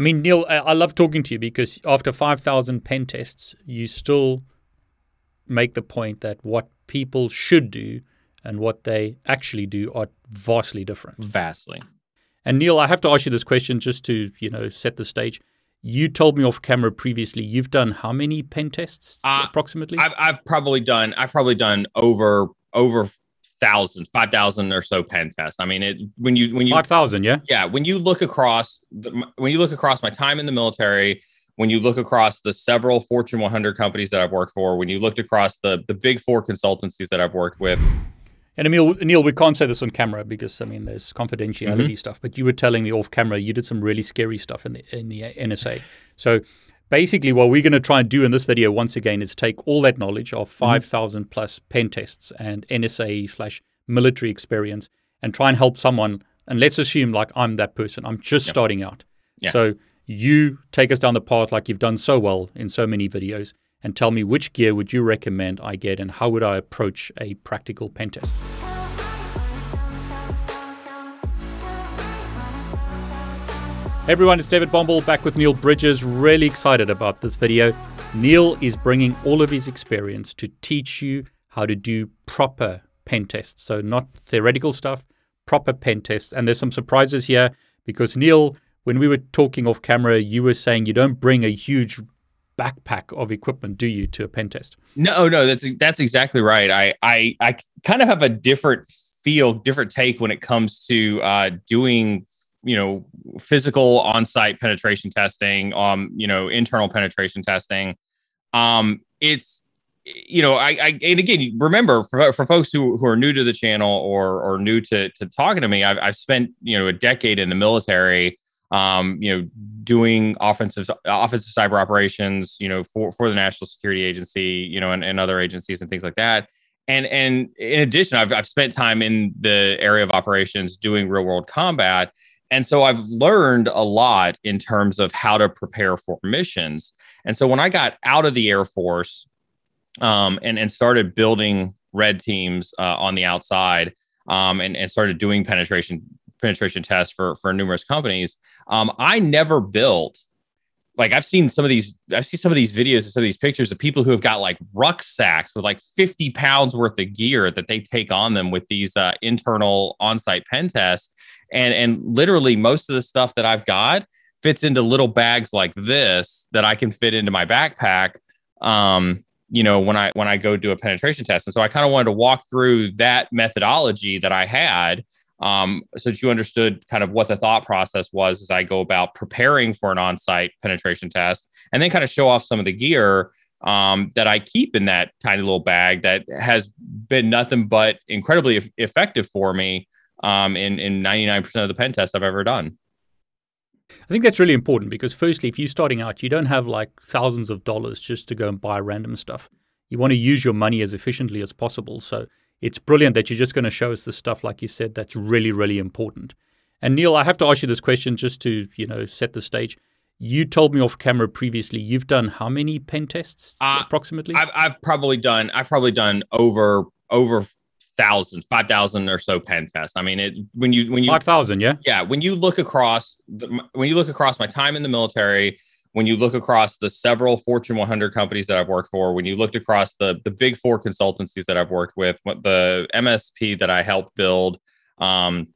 I mean, Neal, I love talking to you because after 5,000 pen tests, you still make the point that what people should do and what they actually do are vastly different. Vastly. And Neal, I have to ask you this question just to, you know, set the stage. You told me off camera previously. You've done how many pen tests uh, approximately? I've, I've probably done. I've probably done over over thousand, five thousand or so pen tests. I mean, it when you when you five thousand, yeah, yeah. When you look across the, when you look across my time in the military, when you look across the several Fortune 100 companies that I've worked for, when you looked across the the big four consultancies that I've worked with, and Emil, Neal, we can't say this on camera because I mean there's confidentiality mm-hmm. stuff. But you were telling me off camera you did some really scary stuff in the in the NSA. So basically, what we're going to try and do in this video once again is take all that knowledge of mm-hmm. 5,000 mm-hmm. plus pen tests and NSA slash military experience and try and help someone. And let's assume like I'm that person. I'm just yep. starting out. Yeah. So you take us down the path like you've done so well in so many videos and tell me which gear would you recommend I get and how would I approach a practical pen test. Hey everyone, it's David Bombal back with Neal Bridges. Really excited about this video. Neal is bringing all of his experience to teach you how to do proper pen tests. So not theoretical stuff, proper pen tests. And there's some surprises here because Neal, when we were talking off camera, you were saying you don't bring a huge backpack of equipment, do you, to a pen test? No, no, that's that's exactly right. I I I kind of have a different feel, different take when it comes to uh, doing you know physical on-site penetration testing, um, you know internal penetration testing. Um, it's you know, I, I and again, remember for, for folks who, who are new to the channel or or new to to talking to me, I've, I've spent you know a decade in the military um, you know, doing offensive offensive cyber operations, you know, for for the National Security Agency, you know, and, and other agencies and things like that. And and in addition, I've I've spent time in the area of operations doing real world combat. And so I've learned a lot in terms of how to prepare for missions. And so when I got out of the Air Force um, and, and started building red teams uh, on the outside um, and, and started doing penetration penetration tests for for numerous companies. Um, I never built like I've seen some of these, I've seen some of these videos and some of these pictures of people who have got like rucksacks with like 50 pounds worth of gear that they take on them with these uh, internal on-site pen tests. And and literally most of the stuff that I've got fits into little bags like this that I can fit into my backpack. Um, you know, when I when I go do a penetration test. And so I kind of wanted to walk through that methodology that I had um, so that you understood kind of what the thought process was as I go about preparing for an on-site penetration test, and then kind of show off some of the gear um, that I keep in that tiny little bag that has been nothing but incredibly e- effective for me um, in in 99% of the pen tests I've ever done. I think that's really important because, firstly, if you're starting out, you don't have like thousands of dollars just to go and buy random stuff. You want to use your money as efficiently as possible. So it's brilliant that you're just going to show us the stuff, like you said, that's really, really important. And Neal, I have to ask you this question just to, you know, set the stage. You told me off camera previously. You've done how many pen tests uh, approximately? I've, I've probably done. I've probably done over over thousands, five thousand or so pen tests. I mean, it when you when you five thousand, yeah, yeah. When you look across the, when you look across my time in the military, when you look across the several Fortune 100 companies that I've worked for, when you looked across the the big four consultancies that I've worked with, the MSP that I helped build, um,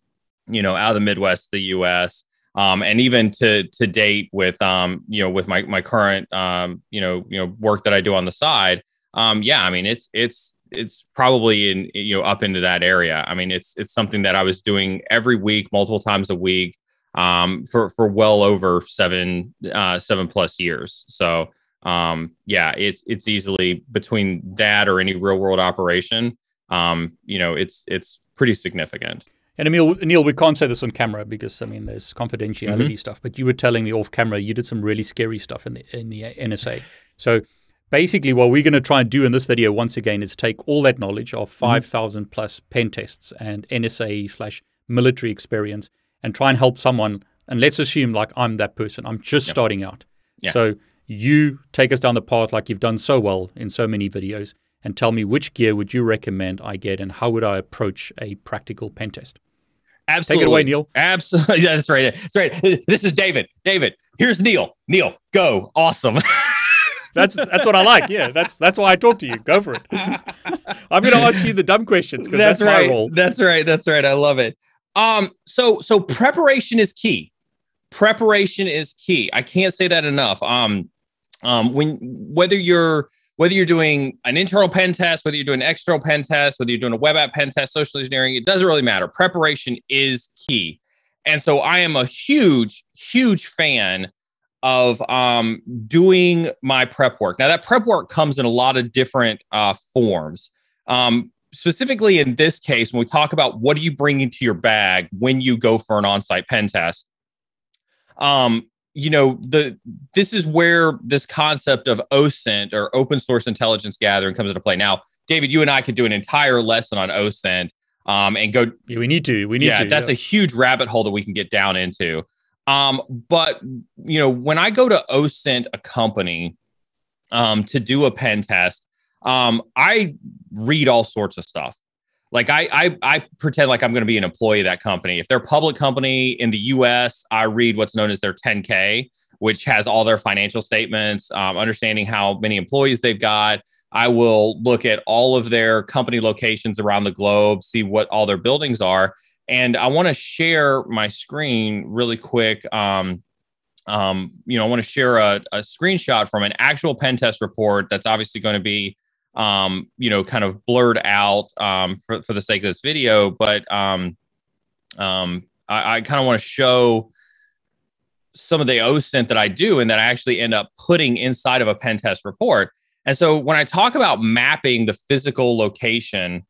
you know, out of the Midwest, the U.S., um, and even to to date with um, you know, with my my current um, you know, you know, work that I do on the side, um, yeah, I mean, it's it's it's probably in you know up into that area. I mean, it's it's something that I was doing every week, multiple times a week um, for for well over seven uh, seven plus years. So um, yeah, it's it's easily between that or any real world operation. Um, you know, it's it's pretty significant. And Emil, Neal, we can't say this on camera because I mean there's confidentiality mm-hmm. stuff. But you were telling me off camera you did some really scary stuff in the in the NSA. So basically, what we're going to try and do in this video once again is take all that knowledge of mm-hmm. 5,000 plus pen tests and NSA slash military experience and try and help someone. And let's assume like I'm that person. I'm just yep. starting out. Yeah. So you take us down the path like you've done so well in so many videos and tell me which gear would you recommend I get and how would I approach a practical pen test? Absolutely. Take it away, Neal. Absolutely. Yeah, That's right. That's right. This is David. David, here's Neal. Neal, go. Awesome. that's that's what I like. Yeah, that's that's why I talk to you. Go for it. I'm going to ask you the dumb questions because that's, that's right. my role. That's right. That's right. I love it. Um. So so preparation is key. Preparation is key. I can't say that enough. Um. Um. When whether you're whether you're doing an internal pen test, whether you're doing an external pen test, whether you're doing a web app pen test, social engineering, it doesn't really matter. Preparation is key. And so I am a huge, huge fan of um, doing my prep work. Now, that prep work comes in a lot of different uh, forms. Um, specifically in this case, when we talk about what do you bring into your bag when you go for an on site pen test, um, you know the this is where this concept of OSINT or open source intelligence gathering comes into play. Now, David, you and I could do an entire lesson on OSINT um, and go. Yeah, we need to. We need yeah, to. That's yeah. a huge rabbit hole that we can get down into. Um, but you know, when I go to OSINT, a company, um, to do a pen test, um, I read all sorts of stuff like I, I, I pretend like I'm going to be an employee of that company. If they're a public company in the U.S., I read what's known as their 10K, which has all their financial statements, um, understanding how many employees they've got. I will look at all of their company locations around the globe, see what all their buildings are, and I want to share my screen really quick. Um, um, you know, I want to share a, a screenshot from an actual pen test report that's obviously going to be um, you know, kind of blurred out um, for, for the sake of this video. But um, um, I, I kind of want to show some of the OSINT that I do and that I actually end up putting inside of a pen test report. And so when I talk about mapping the physical location,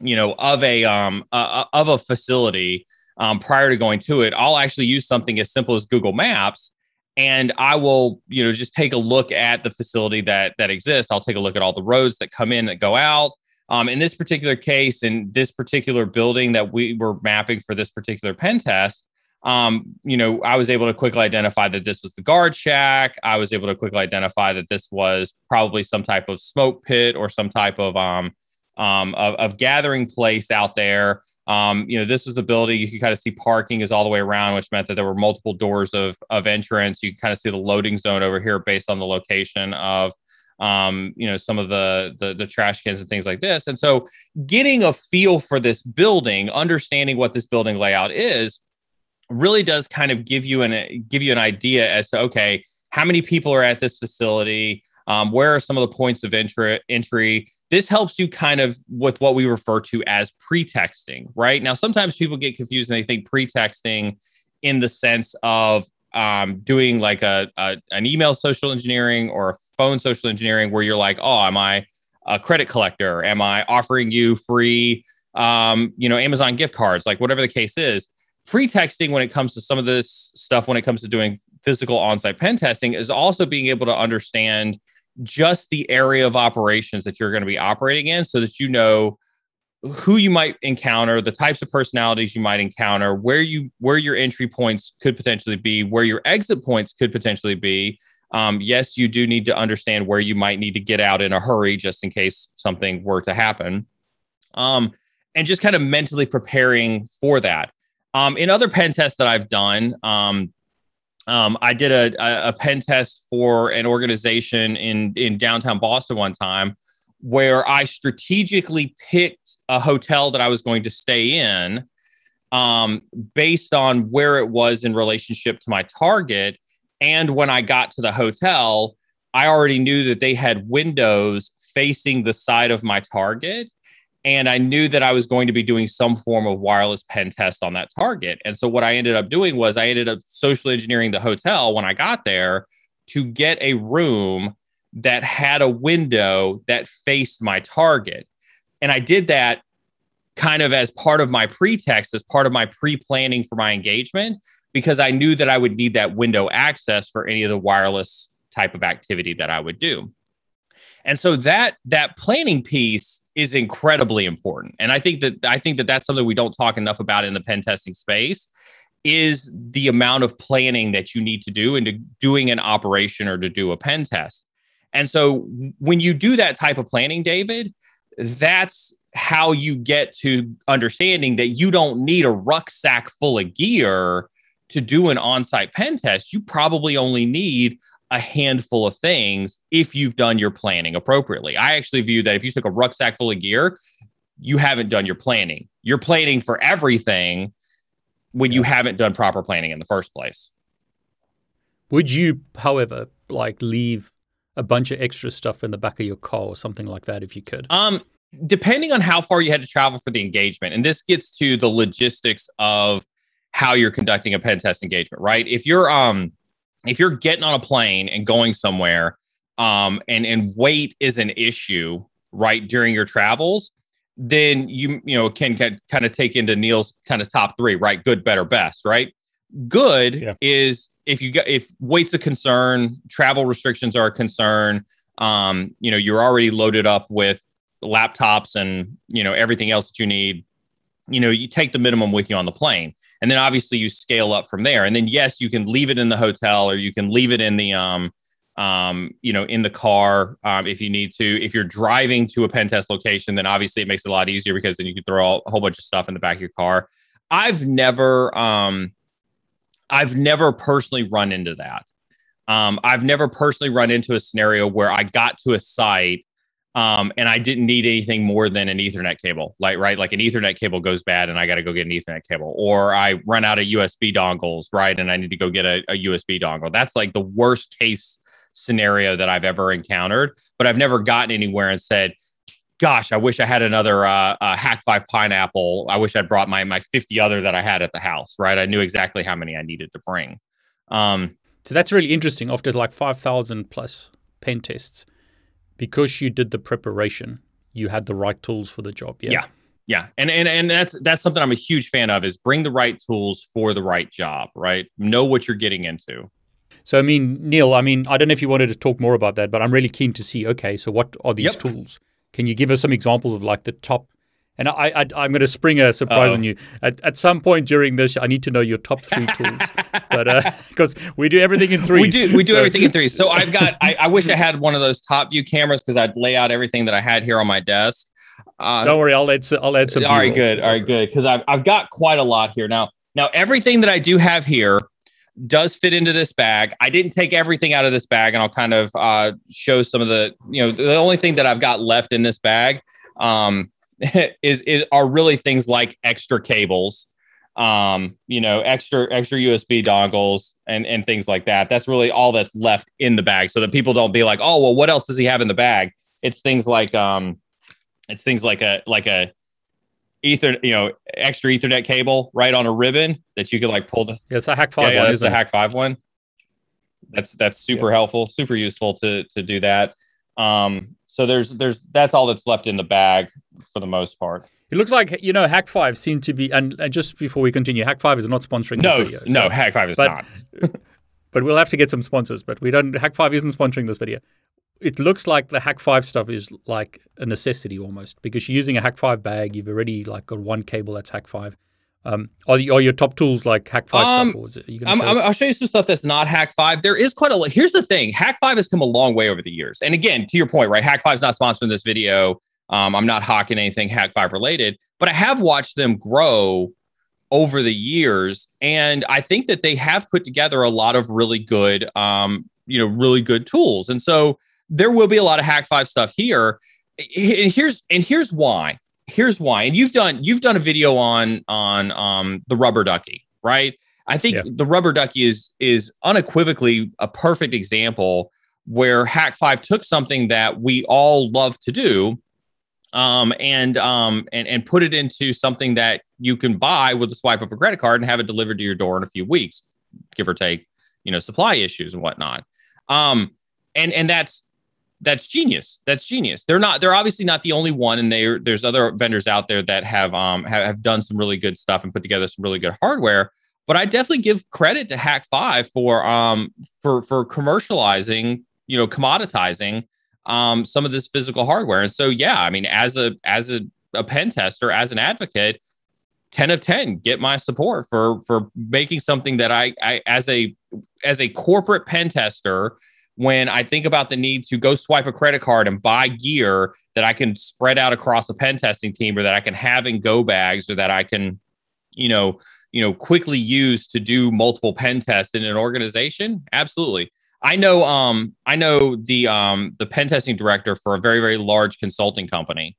you know, of a um, of a facility um, prior to going to it, I'll actually use something as simple as Google Maps and I will, you know, just take a look at the facility that that exists. I'll take a look at all the roads that come in that go out. Um, in this particular case, in this particular building that we were mapping for this particular pen test, um, you know, I was able to quickly identify that this was the guard shack. I was able to quickly identify that this was probably some type of smoke pit or some type of um, um, of, of gathering place out there. Um, you know, this was the building. You could kind of see parking is all the way around, which meant that there were multiple doors of of entrance. You can kind of see the loading zone over here based on the location of um, you know, some of the, the the trash cans and things like this. And so getting a feel for this building, understanding what this building layout is, really does kind of give you an give you an idea as to okay, how many people are at this facility? Um, where are some of the points of entry? Entry. This helps you kind of with what we refer to as pretexting, right? Now, sometimes people get confused and they think pretexting in the sense of um, doing like a, a, an email social engineering or a phone social engineering where you're like, oh, am I a credit collector? Am I offering you free, um, you know, Amazon gift cards? Like whatever the case is. Pretexting when it comes to some of this stuff, when it comes to doing physical on-site pen testing, is also being able to understand just the area of operations that you're going to be operating in so that you know who you might encounter the types of personalities you might encounter where you where your entry points could potentially be where your exit points could potentially be. Um, yes you do need to understand where you might need to get out in a hurry just in case something were to happen. Um, and just kind of mentally preparing for that. Um, in other pen tests that i've done um, I did a, a, pen test for an organization in, in downtown Boston one time where I strategically picked a hotel that I was going to stay in um, based on where it was in relationship to my target. And when I got to the hotel, I already knew that they had windows facing the side of my target and I knew that I was going to be doing some form of wireless pen test on that target. And so what I ended up doing was I ended up social engineering the hotel when I got there to get a room that had a window that faced my target. And I did that kind of as part of my pretext, as part of my pre planning for my engagement, because I knew that I would need that window access for any of the wireless type of activity that I would do. And so that that planning piece is incredibly important. And I think that I think that that's something we don't talk enough about in the pen testing space is the amount of planning that you need to do into doing an operation or to do a pen test. And so when you do that type of planning, David, that's how you get to understanding that you don't need a rucksack full of gear to do an on-site pen test. You probably only need a handful of things if you've done your planning appropriately. I actually view that if you took a rucksack full of gear, you haven't done your planning. You're planning for everything when you haven't done proper planning in the first place. Would you, however, like leave a bunch of extra stuff in the back of your car or something like that if you could? Um, depending on how far you had to travel for the engagement, and this gets to the logistics of how you're conducting a pen test engagement, right? If you're um if you're getting on a plane and going somewhere, um, and and weight is an issue, right, during your travels, then you you know can, can kind of take into Neal's kind of top three, right? Good, better, best, right? Good yeah. is if you get if weight's a concern, travel restrictions are a concern. Um, you know, you're already loaded up with laptops and you know everything else that you need you know, you take the minimum with you on the plane. And then obviously you scale up from there. And then yes, you can leave it in the hotel or you can leave it in the um um, you know, in the car um, if you need to. If you're driving to a pen test location, then obviously it makes it a lot easier because then you can throw a whole bunch of stuff in the back of your car. I've never, um, I've never personally run into that. Um, I've never personally run into a scenario where I got to a site um, and I didn't need anything more than an Ethernet cable, like right, like an Ethernet cable goes bad, and I got to go get an Ethernet cable, or I run out of USB dongles, right, and I need to go get a, a USB dongle. That's like the worst case scenario that I've ever encountered. But I've never gotten anywhere and said, "Gosh, I wish I had another uh, uh, Hak5 pineapple. I wish I'd brought my my 50 other that I had at the house." Right, I knew exactly how many I needed to bring. Um, so that's really interesting. After like 5,000 plus pen tests because you did the preparation, you had the right tools for the job. Yeah. Yeah. Yeah. And and and that's that's something I'm a huge fan of is bring the right tools for the right job, right? Know what you're getting into. So I mean, Neal, I mean, I don't know if you wanted to talk more about that, but I'm really keen to see, okay, so what are these yep. tools? Can you give us some examples of like the top and I, I am going to spring a surprise Uh-oh. on you. At, at some point during this, I need to know your top three tools, but because uh, we do everything in three. We do we do so. everything in three. So I've got. I, I wish I had one of those top view cameras because I'd lay out everything that I had here on my desk. Uh, Don't worry, I'll add. I'll add some. All right, good. All right, good. Because I've I've got quite a lot here now. Now everything that I do have here does fit into this bag. I didn't take everything out of this bag, and I'll kind of uh, show some of the. You know, the only thing that I've got left in this bag. Um, is, is are really things like extra cables um, you know, extra extra USB dongles and and things like that. That's really all that's left in the bag, so that people don't be like, oh, well, what else does he have in the bag? It's things like um, it's things like a like a ether, you know, extra Ethernet cable right on a ribbon that you could like pull the. Yeah, it's a Hak5. yeah, yeah, one. It's the Hak5 one. That's that's super yeah. helpful, super useful to to do that. Um, so there's there's that's all that's left in the bag for the most part. It looks like you know Hak5 seem to be, and, and just before we continue, Hak5 is not sponsoring no, this video. So, no, Hak5 is but, not. but we'll have to get some sponsors. But we don't. Hak5 isn't sponsoring this video. It looks like the Hak5 stuff is like a necessity almost because you're using a Hak5 bag. You've already like got one cable that's Hak5. Um, are, are your top tools like Hak5 um, stuff? Or is it, you I'm, I'm, I'll show you some stuff that's not Hak5. There is quite a. Lot. Here's the thing: Hak5 has come a long way over the years. And again, to your point, right? Hak5 is not sponsoring this video. Um, I'm not hawking anything Hak5 related, but I have watched them grow over the years, and I think that they have put together a lot of really good, um, you know, really good tools. And so there will be a lot of Hak5 stuff here. And here's and here's why here's why. And you've done you've done a video on on um the rubber ducky, right? I think yeah. the rubber ducky is is unequivocally a perfect example where Hak5 took something that we all love to do um, and um, and and put it into something that you can buy with a swipe of a credit card and have it delivered to your door in a few weeks, give or take, you know, supply issues and whatnot. Um, and and that's that's genius. That's genius. They're not. They're obviously not the only one, and they there's other vendors out there that have um have, have done some really good stuff and put together some really good hardware. But I definitely give credit to Hak5 for um for for commercializing, you know, commoditizing um some of this physical hardware. And so yeah, I mean, as a as a, a pen tester, as an advocate, 10 of 10 get my support for for making something that I, I as a as a corporate pen tester when I think about the need to go swipe a credit card and buy gear that I can spread out across a pen testing team or that I can have in go bags or that I can, you know, you know, quickly use to do multiple pen tests in an organization? Absolutely. I know um I know the um the pen testing director for a very, very large consulting company.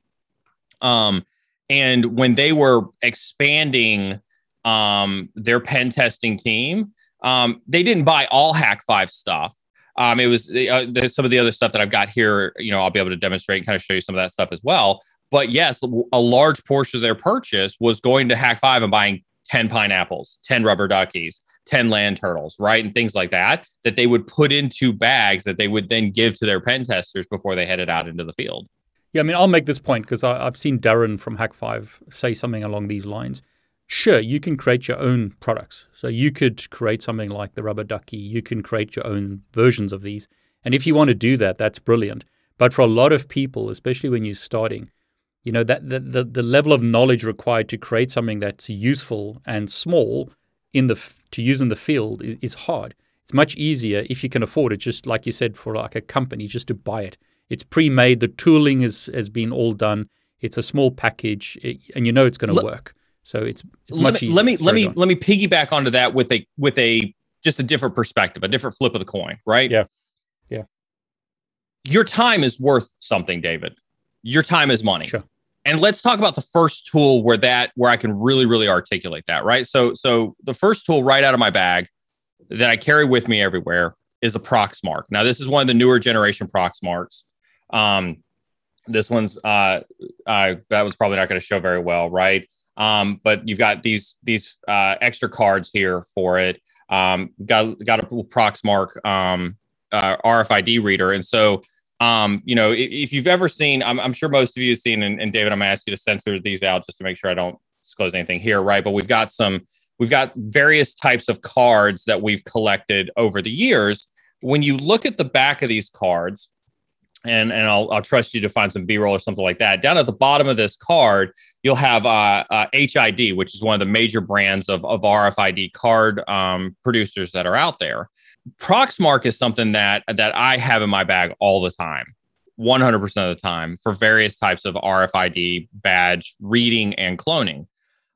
Um and when they were expanding um their pen testing team, um, they didn't buy all Hak5 stuff um, it was uh, some of the other stuff that I've got here. You know, I'll be able to demonstrate and kind of show you some of that stuff as well. But yes, a large portion of their purchase was going to Hak5 and buying 10 pineapples, 10 rubber duckies, 10 land turtles, right? And things like that, that they would put into bags that they would then give to their pen testers before they headed out into the field. Yeah, I mean, I'll make this point because I've seen Darren from Hak5 say something along these lines sure, you can create your own products. So you could create something like the rubber ducky. You can create your own versions of these. And if you want to do that, that's brilliant. But for a lot of people, especially when you're starting, you know, that the, the, the level of knowledge required to create something that's useful and small in the to use in the field is, is hard. It's much easier if you can afford it, just like you said, for like a company, just to buy it. It's pre-made. The tooling is has been all done. It's a small package, it, and you know it's going to work. So it's it's let much me, easier. Let me let me let me piggyback onto that with a with a just a different perspective, a different flip of the coin, right? Yeah. Yeah. Your time is worth something, David. Your time is money. Sure. And let's talk about the first tool where that where I can really really articulate that, right? So so the first tool right out of my bag that I carry with me everywhere is a Proxmark. Now this is one of the newer generation Proxmarks. Um, this one's uh, uh, that was probably not going to show very well, right? Um, but you've got these these uh, extra cards here for it. Um, got got a Proxmark um, uh, RFID reader, and so um, you know if, if, you've ever seen, I'm, I'm, sure most of you have seen, and, and David, I'm gonna ask you to censor these out just to make sure I don't disclose anything here, right? But we've got some, we've got various types of cards that we've collected over the years. When you look at the back of these cards, and and I'll, I'll trust you to find some b-roll or something like that. Down at the bottom of this card you'll have uh, uh, HID which is one of the major brands of, of rfid card um, producers that are out there. Proxmark is something that that i have in my bag all the time 100% of the time for various types of rfid badge reading and cloning.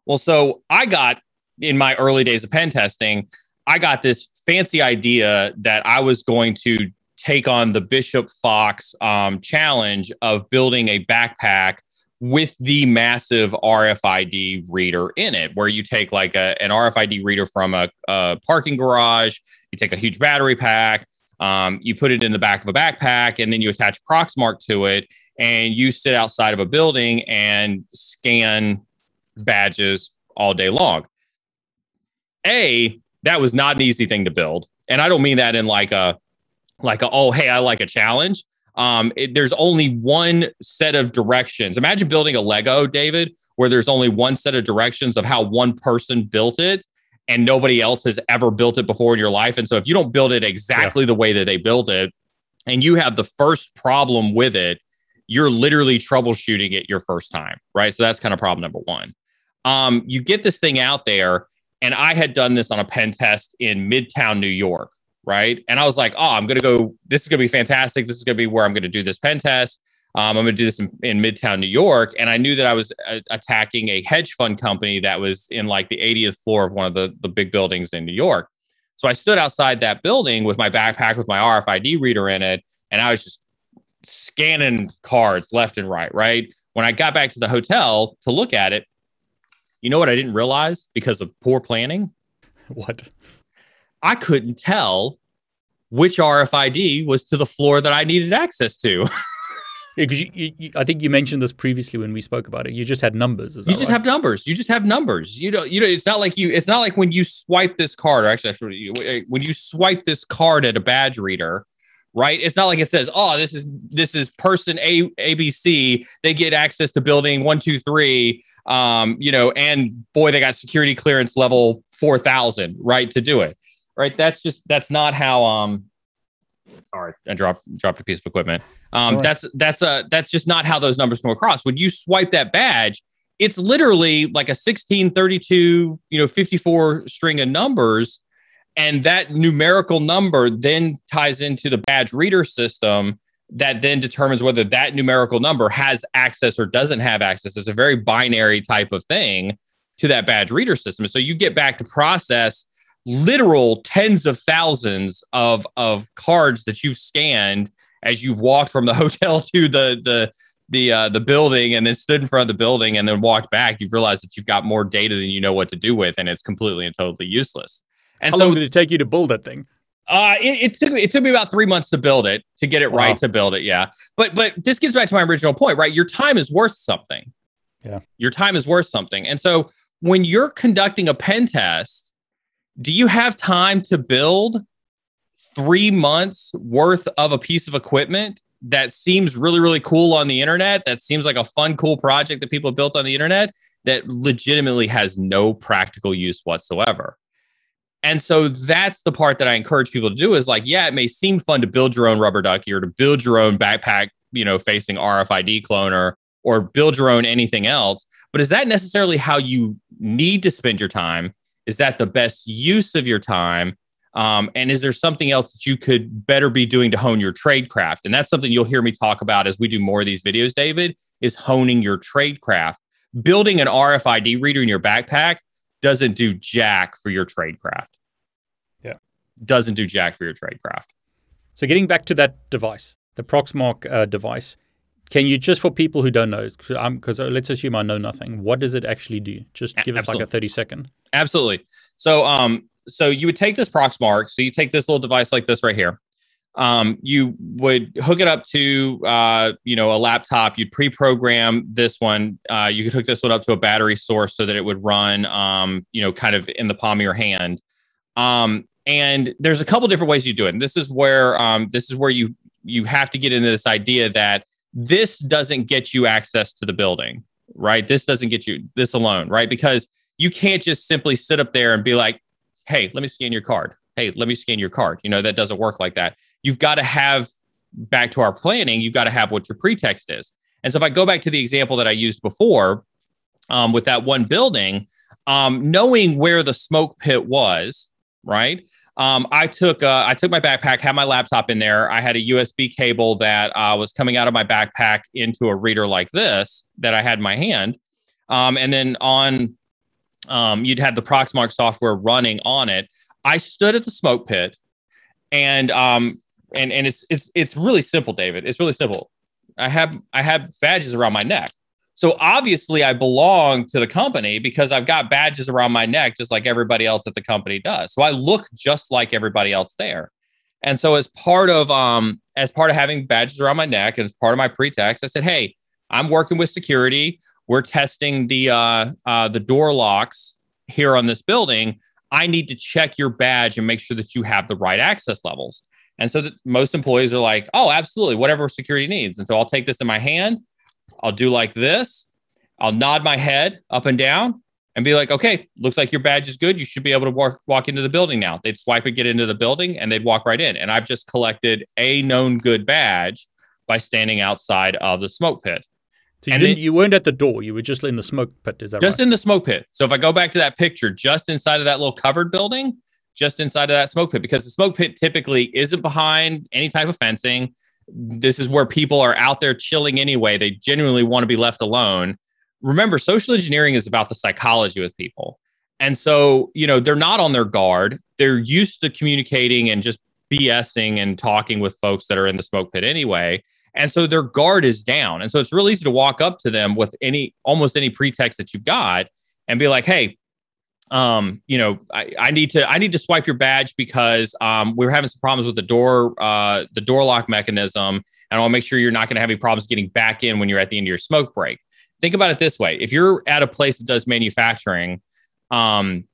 Well so i got in my early days of pen testing i got this fancy idea that i was going to take on the Bishop Fox um, challenge of building a backpack with the massive RFID reader in it, where you take like a, an RFID reader from a, a parking garage, you take a huge battery pack, um, you put it in the back of a backpack, and then you attach Proxmark to it, and you sit outside of a building and scan badges all day long. A, that was not an easy thing to build. And I don't mean that in like a like a, oh hey i like a challenge. Um, it, there's only one set of directions. Imagine building a lego david where there's only one set of directions of how one person built it and nobody else has ever built it before in your life. And so if you don't build it exactly yeah. the way that they built it and you have the first problem with it you're literally troubleshooting it your first time right? So that's kind of problem number one. Um, you get this thing out there and i had done this on a pen test in midtown new york right? And I was like, oh, I'm to go, this is to be fantastic. This is to be where I'm to do this pen test. Um, I'm to do this in, in, Midtown New York. And I knew that I was uh, attacking a hedge fund company that was in like the 80th floor of one of the, the big buildings in New York. So I stood outside that building with my backpack with my RFID reader in it. And I was just scanning cards left and right, right? When I got back to the hotel to look at it, you know what I didn't realize because of poor planning? What? I couldn't tell which RFID was to the floor that I needed access to. because yeah, I think you mentioned this previously when we spoke about it. You just had numbers. you just right? have numbers. You just have numbers. You know, you know. It's not like you. It's not like when you swipe this card. Or actually, when you swipe this card at a badge reader, right? It's not like it says, "Oh, this is this is person A ABC. They get access to building one, two, three. Um, you know, and boy, they got security clearance level four thousand, right, to do it right? That's just that's not how um sorry, I dropped dropped a piece of equipment. Um right. that's that's a that's just not how those numbers come across. When you swipe that badge, it's literally like a 16, 32, you know, 54 string of numbers. And that numerical number then ties into the badge reader system that then determines whether that numerical number has access or doesn't have access. It's a very binary type of thing to that badge reader system. So you get back to process literal tens of thousands of of cards that you've scanned as you've walked from the hotel to the the the uh, the building and then stood in front of the building and then walked back, you've realized that you've got more data than you know what to do with, and it's completely and totally useless. And How so, long did it take you to build that thing? Uh, it, it, took me it took me about three months to build it to get it wow. right to build it. Yeah, but but this gets back to my original point, right? Your time is worth something. Yeah, your time is worth something, and so when you're conducting a pen test, do you have time to build three months worth of a piece of equipment that seems really really cool on the internet? That seems like a fun, cool project that people built on the internet that legitimately has no practical use whatsoever. And so that's the part that I encourage people to do is like, yeah, it may seem fun to build your own rubber ducky or to build your own backpack, you know, facing RFID cloner or build your own anything else. But is that necessarily how you need to spend your time? Is that the best use of your time? Um, and is there something else that you could better be doing to hone your trade craft? And that's something you'll hear me talk about as we do more of these videos, David, is honing your trade craft. Building an RFID reader in your backpack doesn't do jack for your trade craft. Yeah. Doesn't do jack for your trade craft. So getting back to that device, the Proxmark uh, device, can you just for people who don't know, because uh, let's assume I know nothing, what does it actually do? Just give us like a 30 second. Absolutely. So um so you would take this Proxmark, so you take this little device like this right here. Um, you would hook it up to uh, you know a laptop. You'd pre-program this one. Uh, you could hook this one up to a battery source so that it would run um, you know kind of in the palm of your hand. Um, and there's a couple different ways you do it. And this is where um, this is where you you have to get into this idea that this doesn't get you access to the building right? This doesn't get you this alone right? Because you can't just simply sit up there and be like hey let me scan your card hey let me scan your card you know that doesn't work like that you've got to have back to our planning, you've got to have what your pretext is. And so if I go back to the example that I used before um, with that one building, um, knowing where the smoke pit was, right? Um, I took uh, I took my backpack, had my laptop in there. I had a USB cable that uh, was coming out of my backpack into a reader like this that I had in my hand, um, and then on um, you'd have the Proxmark software running on it. I stood at the smoke pit, and um, and and it's it's it's really simple, David. It's really simple. I have I have badges around my neck. So obviously I belong to the company because I've got badges around my neck just like everybody else at the company does. So I look just like everybody else there. And so as part of um as part of having badges around my neck and as part of my pretext, I said, "Hey, I'm working with security. We're testing the uh, uh the door locks here on this building. I need to check your badge and make sure that you have the right access levels." And so most employees are like, oh, absolutely, whatever security needs. And so I'll take this in my hand, I'll do like this, I'll nod my head up and down and be like, okay, looks like your badge is good. You should be able to walk, walk into the building now. They'd swipe and get into the building and they'd walk right in. And I've just collected a known good badge by standing outside of the smoke pit. So you, didn't, you weren't at the door. You were just in the smoke pit. Is that just right? in the smoke pit. So if I go back to that picture, just inside of that little covered building, just inside of that smoke pit because the smoke pit typically isn't behind any type of fencing. This is where people are out there chilling anyway. They genuinely want to be left alone. Remember, social engineering is about the psychology with people. And so, you know, they're not on their guard. They're used to communicating and just BSing and talking with folks that are in the smoke pit anyway. And so their guard is down. And so it's really easy to walk up to them with any almost any pretext that you've got and be like, hey, um, you know, I, I, need to I need to swipe your badge because um, we are having some problems with the door uh, the door lock mechanism, and I want to make sure you're not going to have any problems getting back in when you're at the end of your smoke break. Think about it this way: if you're at a place that does manufacturing, um,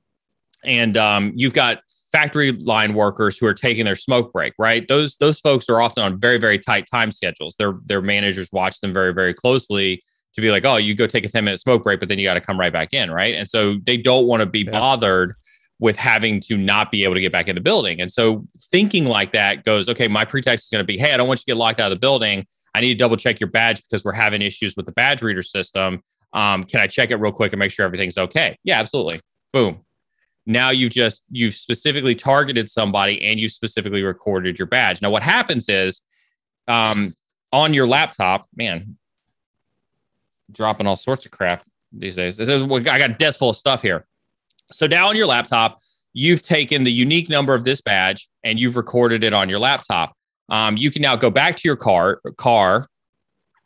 and um, you've got factory line workers who are taking their smoke break, right? Those those folks are often on very very tight time schedules. Their their managers watch them very very closely to be like, oh, you go take a 10 minute smoke break, but then you got to come right back in. Right. And so they don't want to be yeah. bothered with having to not be able to get back in the building. And so thinking like that goes, okay, my pretext is going to be, hey, I don't want you to get locked out of the building. I need to double check your badge because we're having issues with the badge reader system. Um, can I check it real quick and make sure everything's okay? Yeah, absolutely. Boom. Now you've just you've specifically targeted somebody and you specifically recorded your badge. Now what happens is um, on your laptop, man, dropping all sorts of crap these days. This is, I got a desk full of stuff here. So now on your laptop, you've taken the unique number of this badge and you've recorded it on your laptop. Um, you can now go back to your car, car,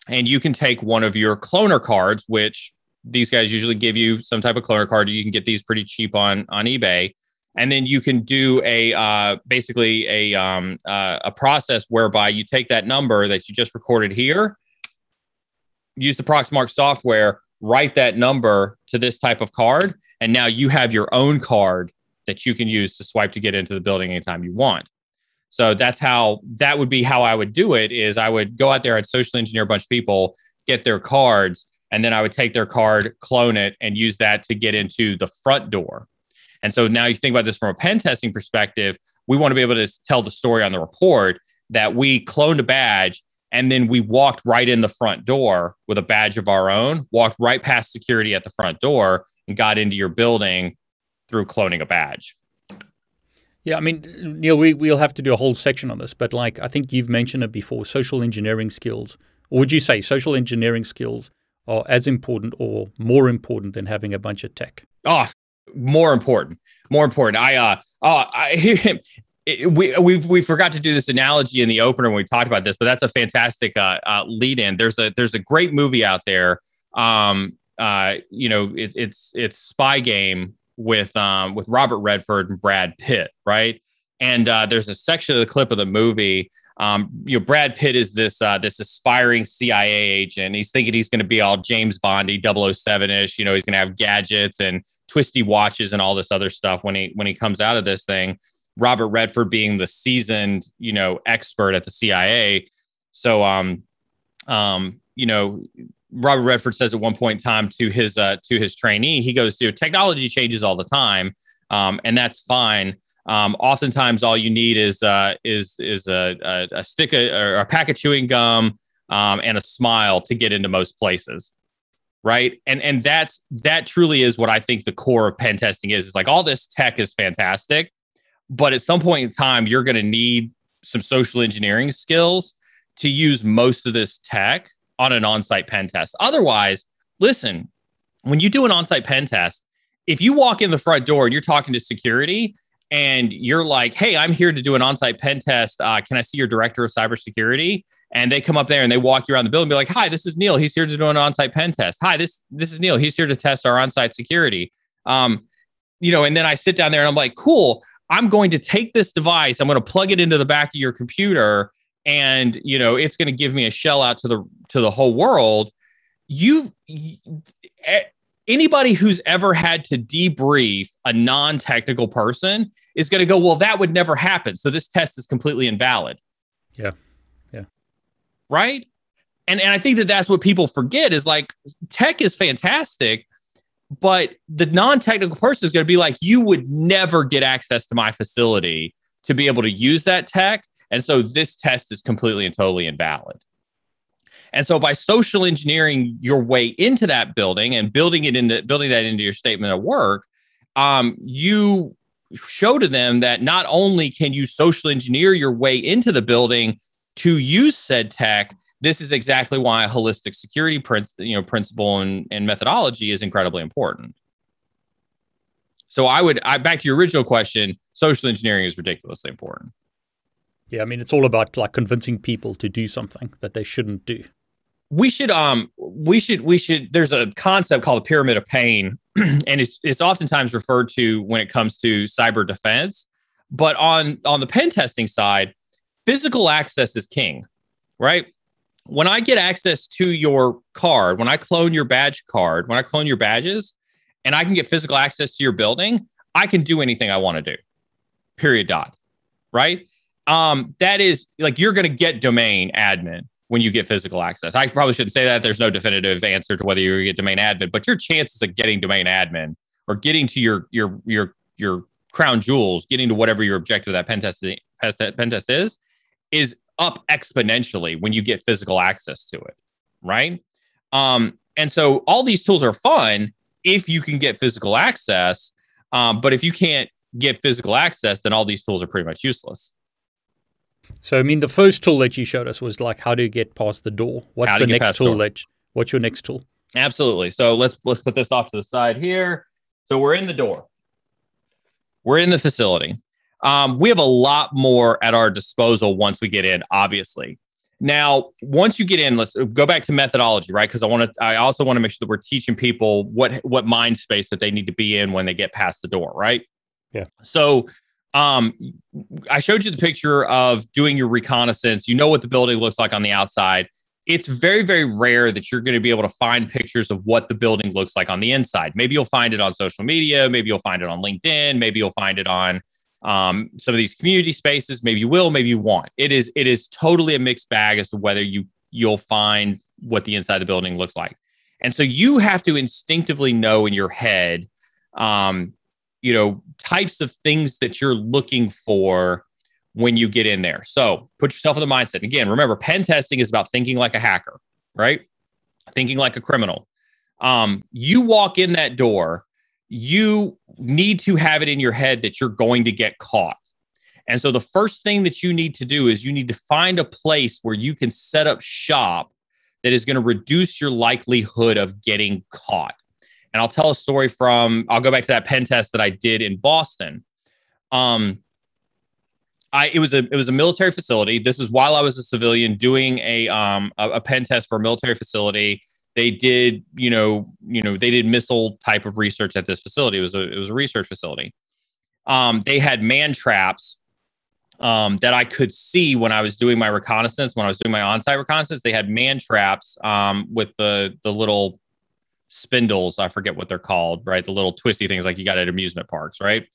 and you can take one of your cloner cards, which these guys usually give you some type of cloner card. You can get these pretty cheap on on eBay, and then you can do a uh, basically a um, uh, a process whereby you take that number that you just recorded here, use the Proxmark software, write that number to this type of card, and now you have your own card that you can use to swipe to get into the building anytime you want. So that's how that would be how I would do it is I would go out there, I'd social engineer a bunch of people, get their cards, and then I would take their card, clone it, and use that to get into the front door. And so now you think about this from a pen testing perspective, we want to be able to tell the story on the report that we cloned a badge and then we walked right in the front door with a badge of our own, walked right past security at the front door and got into your building through cloning a badge. Yeah, I mean, Neal, we, we'll have to do a whole section on this, but like I think you've mentioned it before social engineering skills, or would you say social engineering skills are as important or more important than having a bunch of tech? Oh, more important, more important. I, uh, oh, I, we we we forgot to do this analogy in the opener when we talked about this, but that's a fantastic uh, uh, lead in. There's a there's a great movie out there. Um, uh, you know, it, it's it's Spy Game with um, with Robert Redford and Brad Pitt, right? And uh, there's a section of the clip of the movie. Um, you know, Brad Pitt is this uh, this aspiring CIA agent. He's thinking he's going to be all James Bondy, 007 ish. You know, he's going to have gadgets and twisty watches and all this other stuff when he when he comes out of this thing. Robert Redford being the seasoned, you know, expert at the CIA. So, um, um, you know, Robert Redford says at one point in time to his uh, to his trainee, he goes, "To technology changes all the time, um, and that's fine. Um, oftentimes, all you need is uh, is is a, a, a stick or a pack of chewing gum um, and a smile to get into most places, right? And and that's that truly is what I think the core of pen testing is. It's like all this tech is fantastic, but at some point in time, you're going to need some social engineering skills to use most of this tech on an on-site pen test. Otherwise, listen, when you do an on-site pen test, if you walk in the front door and you're talking to security and you're like, "Hey, I'm here to do an on-site pen test. Uh, can I see your director of cybersecurity?" And they come up there and they walk you around the building, and be like, "Hi, this is Neal. He's here to do an on-site pen test. Hi, this this is Neal. He's here to test our on-site security." Um, you know, and then I sit down there and I'm like, "Cool. I'm going to take this device. I'm going to plug it into the back of your computer." and you know it's going to give me a shell out to the to the whole world you anybody who's ever had to debrief a non-technical person is going to go well that would never happen. So this test is completely invalid. Yeah. Yeah. Right? And and i think that that's what people forget is like tech is fantastic but the non-technical person is going to be like you would never get access to my facility to be able to use that tech. And so this test is completely and totally invalid. And so by social engineering your way into that building and building it into building that into your statement of work, um, you show to them that not only can you social engineer your way into the building to use said tech, this is exactly why a holistic security prin- you know, principle and, and methodology is incredibly important. So I would I back to your original question, social engineering is ridiculously important. Yeah, I mean, it's all about like convincing people to do something that they shouldn't do. We should, um, we should, we should. There's a concept called the pyramid of pain, and it's it's oftentimes referred to when it comes to cyber defense. But on on the pen testing side, physical access is king, right? When I get access to your card, when I clone your badge card, when I clone your badges, and I can get physical access to your building, I can do anything I want to do. Period. Dot. Right um, that is like you're going to get domain admin when you get physical access. I probably shouldn't say that. There's no definitive answer to whether you get domain admin, but your chances of getting domain admin or getting to your your your your crown jewels, getting to whatever your objective of that pen test, pen test is, is up exponentially when you get physical access to it, right? Um, and so all these tools are fun if you can get physical access. Um, but if you can't get physical access, then all these tools are pretty much useless. So I mean, the first tool that you showed us was like how do you get past the door. What's the next tool that? What's your next tool? Absolutely. So let's let's put this off to the side here. So we're in the door. We're in the facility. Um, we have a lot more at our disposal once we get in, obviously. Now, once you get in, let's go back to methodology, right? Because I want to, I also want to make sure that we're teaching people what what mind space that they need to be in when they get past the door, right? Yeah. So, um, I showed you the picture of doing your reconnaissance. You know what the building looks like on the outside. It's very, very rare that you're going to be able to find pictures of what the building looks like on the inside. Maybe you'll find it on social media. Maybe you'll find it on LinkedIn. Maybe you'll find it on um, some of these community spaces. Maybe you will, maybe you won't. It is it is totally a mixed bag as to whether you you'll find what the inside of the building looks like. And so you have to instinctively know in your head, um, you know, types of things that you're looking for when you get in there. So put yourself in the mindset. Again, remember, pen testing is about thinking like a hacker, right? Thinking like a criminal. Um, you walk in that door you need to have it in your head that you're going to get caught. And so the first thing that you need to do is you need to find a place where you can set up shop that is going to reduce your likelihood of getting caught. And I'll tell a story from I'll go back to that pen test that I did in Boston. Um I it was a it was a military facility. This is while I was a civilian doing a um a, a pen test for a military facility they did you know you know they did missile type of research at this facility it was a it was a research facility um, they had man traps um, that I could see when I was doing my reconnaissance when I was doing my on-site reconnaissance they had man traps um, with the the little spindles I forget what they're called right? The little twisty things like you got at amusement parks right?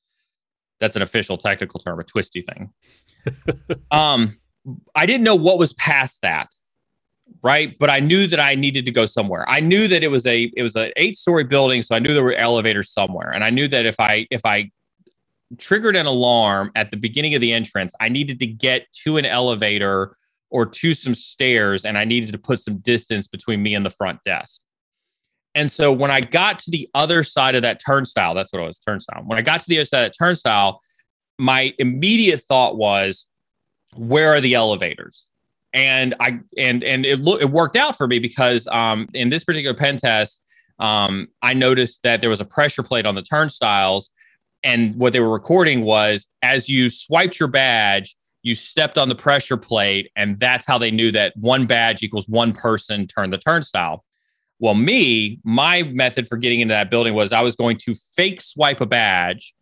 That's an official technical term a twisty thing. Um I didn't know what was past that right? But i knew that i needed to go somewhere. I knew that it was a it was an eight story building so i knew there were elevators somewhere. And i knew that if i if i triggered an alarm at the beginning of the entrance i needed to get to an elevator or to some stairs and i needed to put some distance between me and the front desk and so when i got to the other side of that turnstile that's what it was turnstile when i got to the other side of that turnstile my immediate thought was where are the elevators and I and and it lo- it worked out for me because um, in this particular pen test, um, I noticed that there was a pressure plate on the turnstiles, and what they were recording was as you swiped your badge, you stepped on the pressure plate, and that's how they knew that one badge equals one person turned the turnstile. Well, me, my method for getting into that building was I was going to fake swipe a badge,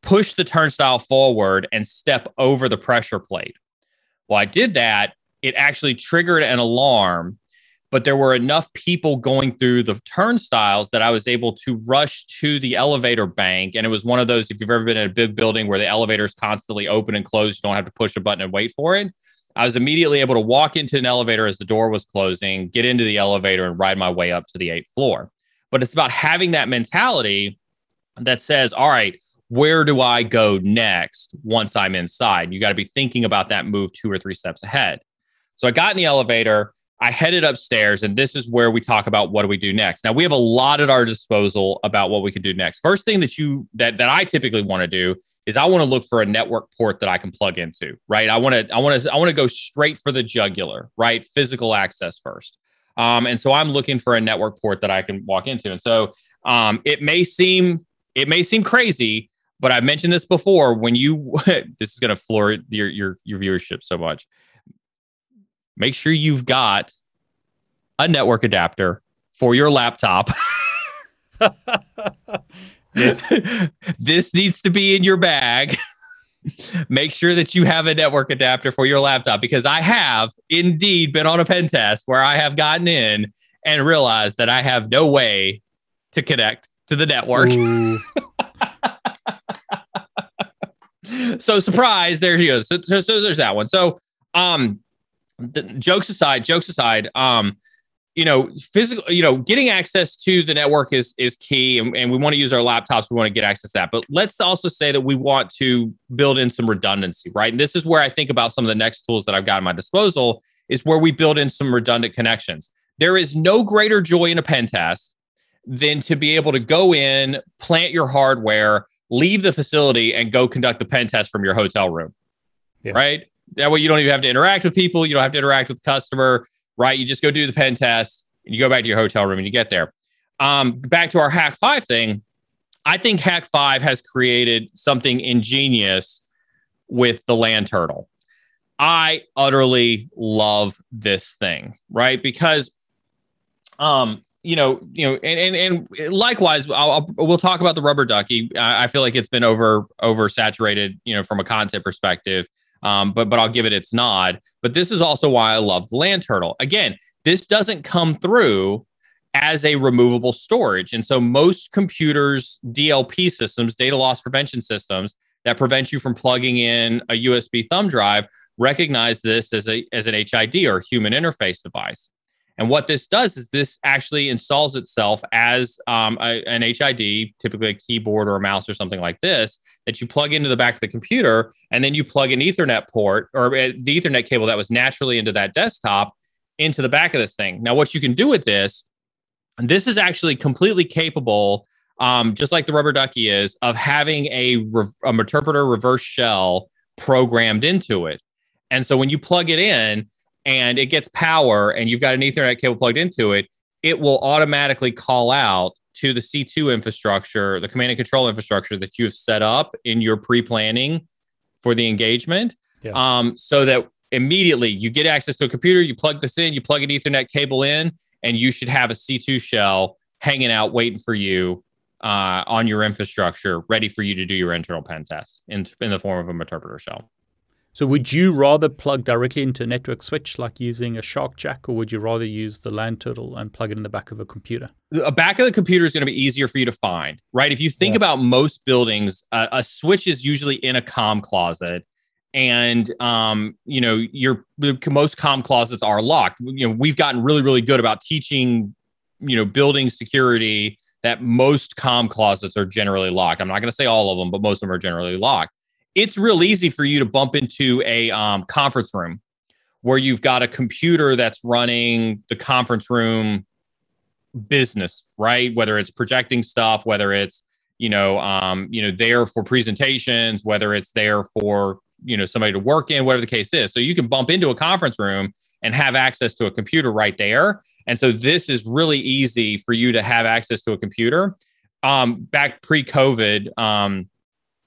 push the turnstile forward, and step over the pressure plate. Well, I did that. It actually triggered an alarm, but there were enough people going through the turnstiles that I was able to rush to the elevator bank. And it was one of those, if you've ever been in a big building where the elevator is constantly open and closed, you don't have to push a button and wait for it. I was immediately able to walk into an elevator as the door was closing, get into the elevator, and ride my way up to the eighth floor. But it's about having that mentality that says, all right, where do I go next once I'm inside? You got to be thinking about that move two or three steps ahead. So I got in the elevator, I headed upstairs, and this is where we talk about what do we do next. Now we have a lot at our disposal about what we can do next. First thing that you that that I typically want to do is I want to look for a network port that I can plug into, right? I want to I want to I want to go straight for the jugular, right? Physical access first. Um, and so I'm looking for a network port that I can walk into. And so um, it may seem it may seem crazy, but I've mentioned this before. When you this is going to floor your your your viewership so much. Make sure you've got a network adapter for your laptop. this this needs to be in your bag. Make sure that you have a network adapter for your laptop because I have indeed been on a pen test where I have gotten in and realized that I have no way to connect to the network. so surprise, there she goes. So, so, so, there's that one. So um the, jokes aside, jokes aside, um, you know, physical, you know, getting access to the network is is key, and, and we want to use our laptops. We want to get access to that, but let's also say that we want to build in some redundancy, right? And this is where I think about some of the next tools that I've got at my disposal is where we build in some redundant connections. There is no greater joy in a pen test than to be able to go in, plant your hardware, leave the facility, and go conduct the pen test from your hotel room. Yeah. Right. That way you don't even have to interact with people. You don't have to interact with the customer. Right. You just go do the pen test and you go back to your hotel room and you get there. Um, back to our Hak5 thing. I think Hak5 has created something ingenious with the LAN Turtle. I utterly love this thing, right? Because, um, you know, you know, and and, and likewise, I'll, I'll, we'll talk about the rubber ducky. I, I feel like it's been over oversaturated, you know, from a content perspective. Um, but but I'll give it its nod. But this is also why I love the LAN Turtle. Again, this doesn't come through as a removable storage, and so most computers, DLP systems, data loss prevention systems that prevent you from plugging in a USB thumb drive recognize this as a as an HID or human interface device. And what this does is this actually installs itself as um, a, an HID, typically a keyboard or a mouse or something like this, that you plug into the back of the computer, and then you plug an Ethernet port or uh, the Ethernet cable that was naturally into that desktop into the back of this thing. Now, what you can do with this, this is actually completely capable, um, just like the rubber ducky is, of having a, a Meterpreter reverse shell programmed into it. And so when you plug it in and it gets power and you've got an Ethernet cable plugged into it, it will automatically call out to the C2 infrastructure, the command and control infrastructure that you have set up in your pre planning for the engagement. Yeah. Um, so that immediately you get access to a computer, you plug this in, you plug an Ethernet cable in, and you should have a C2 shell hanging out waiting for you uh, on your infrastructure, ready for you to do your internal pen test in, in the form of a Meterpreter shell. So would you rather plug directly into a network switch like using a Shark Jack, or would you rather use the LAN turtle and plug it in the back of a computer? A back of the computer is going to be easier for you to find, right? If you think yeah. about most buildings, uh, a switch is usually in a com closet. And um, you know, your most com closets are locked. You know, we've gotten really, really good about teaching, you know, building security that most com closets are generally locked. I'm not going to say all of them, but most of them are generally locked it's real easy for you to bump into a um, conference room where you've got a computer that's running the conference room business, right? Whether it's projecting stuff, whether it's you know, um, you know, there for presentations, whether it's there for you know somebody to work in, whatever the case is. So you can bump into a conference room and have access to a computer right there. And so this is really easy for you to have access to a computer. Um, back pre-COVID, um,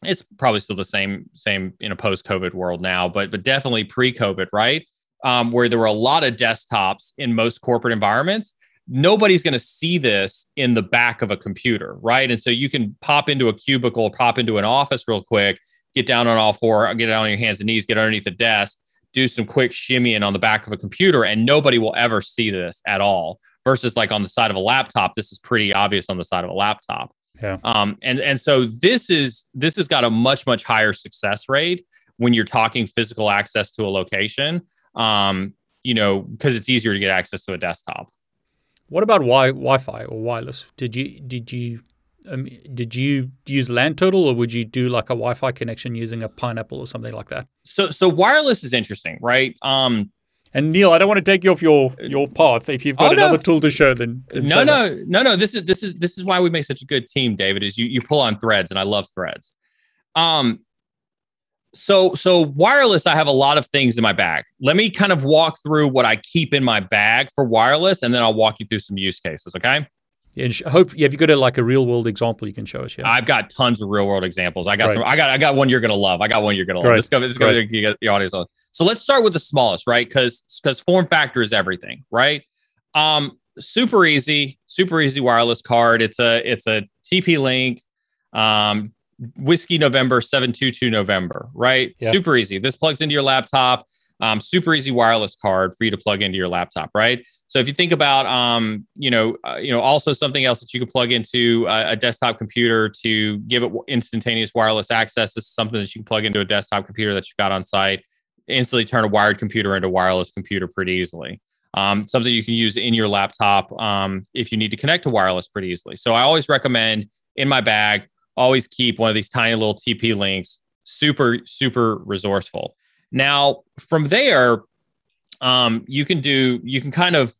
it's probably still the same same in a post COVID world now, but but definitely pre COVID, right? Um, where there were a lot of desktops in most corporate environments. Nobody's going to see this in the back of a computer, right? And so you can pop into a cubicle, pop into an office real quick, get down on all four, get down on your hands and knees, get underneath the desk, do some quick shimmying on the back of a computer, and nobody will ever see this at all. Versus like on the side of a laptop, this is pretty obvious on the side of a laptop. Yeah. Um, and and so this is this has got a much much higher success rate when you're talking physical access to a location. Um, you know, because it's easier to get access to a desktop. What about wi- Wi-Fi or wireless? Did you did you um, did you use LAN Turtle or would you do like a Wi-Fi connection using a Pineapple or something like that? So so wireless is interesting, right? Um, and Neal, I don't want to take you off your your path. If you've got oh, another no. tool to show, then, then no, no, no, no. This is this is this is why we make such a good team, David. Is you you pull on threads, and I love threads. Um, so so wireless, I have a lot of things in my bag. Let me kind of walk through what I keep in my bag for wireless, and then I'll walk you through some use cases. Okay. And hope have you got a, like a real world example you can show us? Yeah, I've got tons of real world examples. I got some. I got I got one you're gonna love. I got one you're gonna love. This go this go the audience. So let's start with the smallest, right? Because because form factor is everything, right? Um, super easy, super easy wireless card. It's a it's a TP Link, um, whiskey November seven two two November, right? Yeah. Super easy. This plugs into your laptop um, super easy wireless card for you to plug into your laptop, right? So if you think about, um, you know, uh, you know, also something else that you could plug into a, a, desktop computer to give it instantaneous wireless access. This is something that you can plug into a desktop computer that you've got on site, instantly turn a wired computer into a wireless computer pretty easily. Um, something you can use in your laptop um, if you need to connect to wireless pretty easily. So I always recommend in my bag, always keep one of these tiny little TP links. Super, super resourceful. Now, from there, um, you can do, you can kind of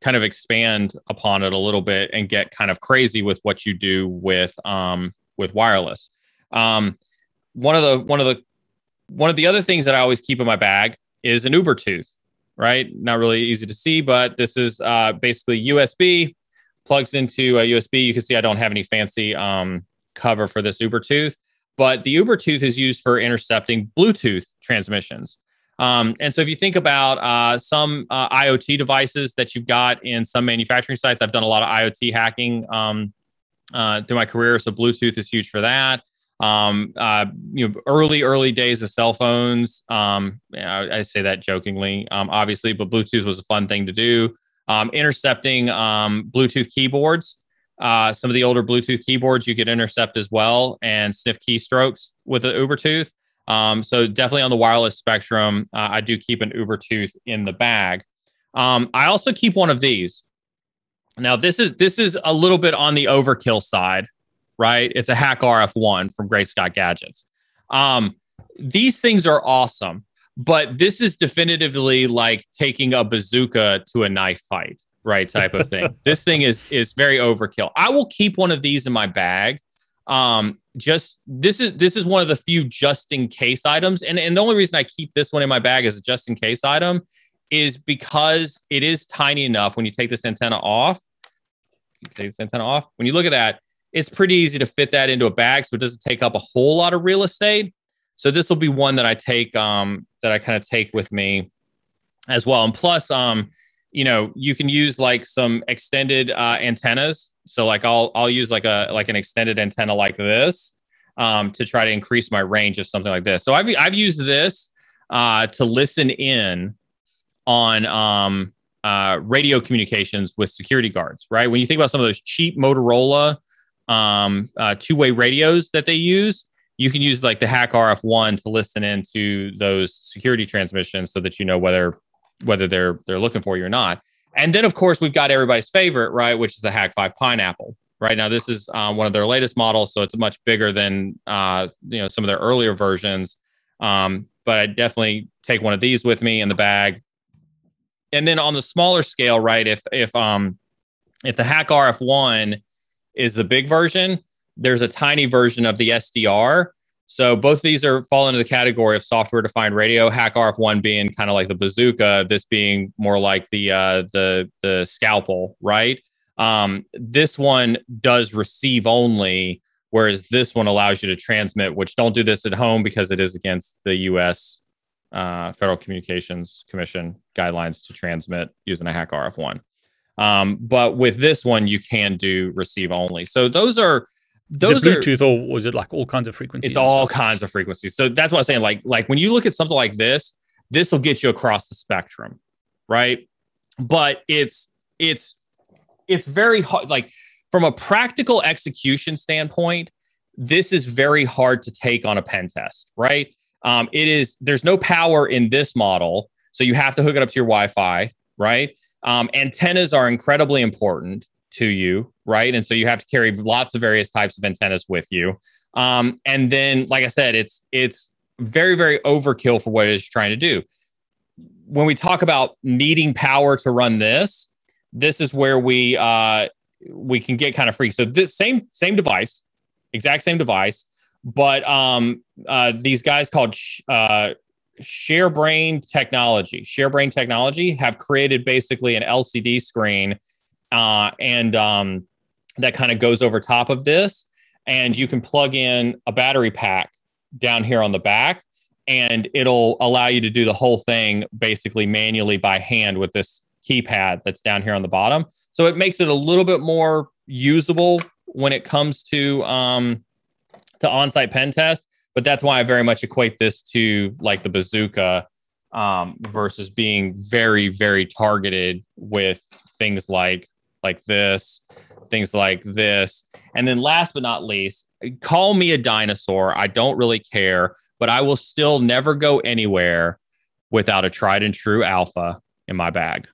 kind of expand upon it a little bit and get kind of crazy with what you do with um, with wireless. Um, one of the one of the one of the other things that I always keep in my bag is an Ubertooth. Right, not really easy to see, but this is uh, basically USB plugs into a USB. You can see I don't have any fancy um, cover for this Ubertooth, but the Ubertooth is used for intercepting Bluetooth transmissions. Um, and so if you think about uh, some uh, IoT devices that you've got in some manufacturing sites, I've done a lot of IoT hacking um, uh, through my career. So Bluetooth is huge for that. Um, uh, you know, early, early days of cell phones. Um, I, I, say that jokingly, um, obviously, but Bluetooth was a fun thing to do. Um, intercepting Bluetooth keyboards. Uh, some of the older Bluetooth keyboards you could intercept as well and sniff keystrokes with the Ubertooth. Um, so definitely on the wireless spectrum, uh, I do keep an Ubertooth in the bag. Um, I also keep one of these. Now this is this is a little bit on the overkill side, right? It's a HackRF One from Great Scott Gadgets. Um, these things are awesome, but this is definitively like taking a bazooka to a knife fight, right? Type of thing. this thing is is very overkill. I will keep one of these in my bag um, just this is this is one of the few just in case items, and and the only reason I keep this one in my bag as a just in case item is because it is tiny enough. When you take this antenna off, take this antenna off. When you look at that, it's pretty easy to fit that into a bag, so it doesn't take up a whole lot of real estate. So this will be one that I take um, that I kind of take with me as well. And plus, um, you know, you can use like some extended uh, antennas so like I'll I'll use like a like an extended antenna like this um, to try to increase my range of something like this. So I've I've used this uh, to listen in on um, uh, radio communications with security guards. Right when you think about some of those cheap Motorola um, uh, two way radios that they use, you can use like the HackRF One to listen into those security transmissions so that you know whether whether they're they're looking for you or not. And then, of course, we've got everybody's favorite, right, which is the Hak5 Pineapple. Right now, this is um, one of their latest models, so it's much bigger than uh, you know some of their earlier versions. Um, but I definitely take one of these with me in the bag. And then on the smaller scale, right, if if um if the HackRF One is the big version, there's a tiny version of the SDR so both these are fall into the category of software defined radio. HackRF One being kind of like the bazooka, this being more like the uh, the the scalpel, right? Um, this one does receive only, whereas this one allows you to transmit. Which don't do this at home because it is against the U.S. Uh, Federal Communications Commission guidelines to transmit using a HackRF One. Um, but with this one, you can do receive only. So those are those is Bluetooth are, or was it like all kinds of frequencies? It's all kinds of frequencies. So that's what I'm saying. Like, like when you look at something like this, this will get you across the spectrum, right? But it's it's it's very hard. Like from a practical execution standpoint, this is very hard to take on a pen test, right? Um, it is there's no power in this model, so you have to hook it up to your Wi-Fi, right? Um, antennas are incredibly important to you, right? And so you have to carry lots of various types of antennas with you. Um, and then, like I said, it's it's very very overkill for what it is trying to do. When we talk about needing power to run this, this is where we uh, we can get kind of free. So this same same device, exact same device, but um, uh, these guys called uh, ShareBrained Technology, ShareBrained Technology have created basically an LCD screen uh, and um, that kind of goes over top of this. And you can plug in a battery pack down here on the back, and it'll allow you to do the whole thing basically manually by hand with this keypad that's down here on the bottom. So it makes it a little bit more usable when it comes to um, to on-site pen test. But that's why I very much equate this to like the bazooka um, versus being very, very targeted with things like like this, things like this. And then last but not least, call me a dinosaur. I don't really care, but I will still never go anywhere without a tried and true Alfa in my bag.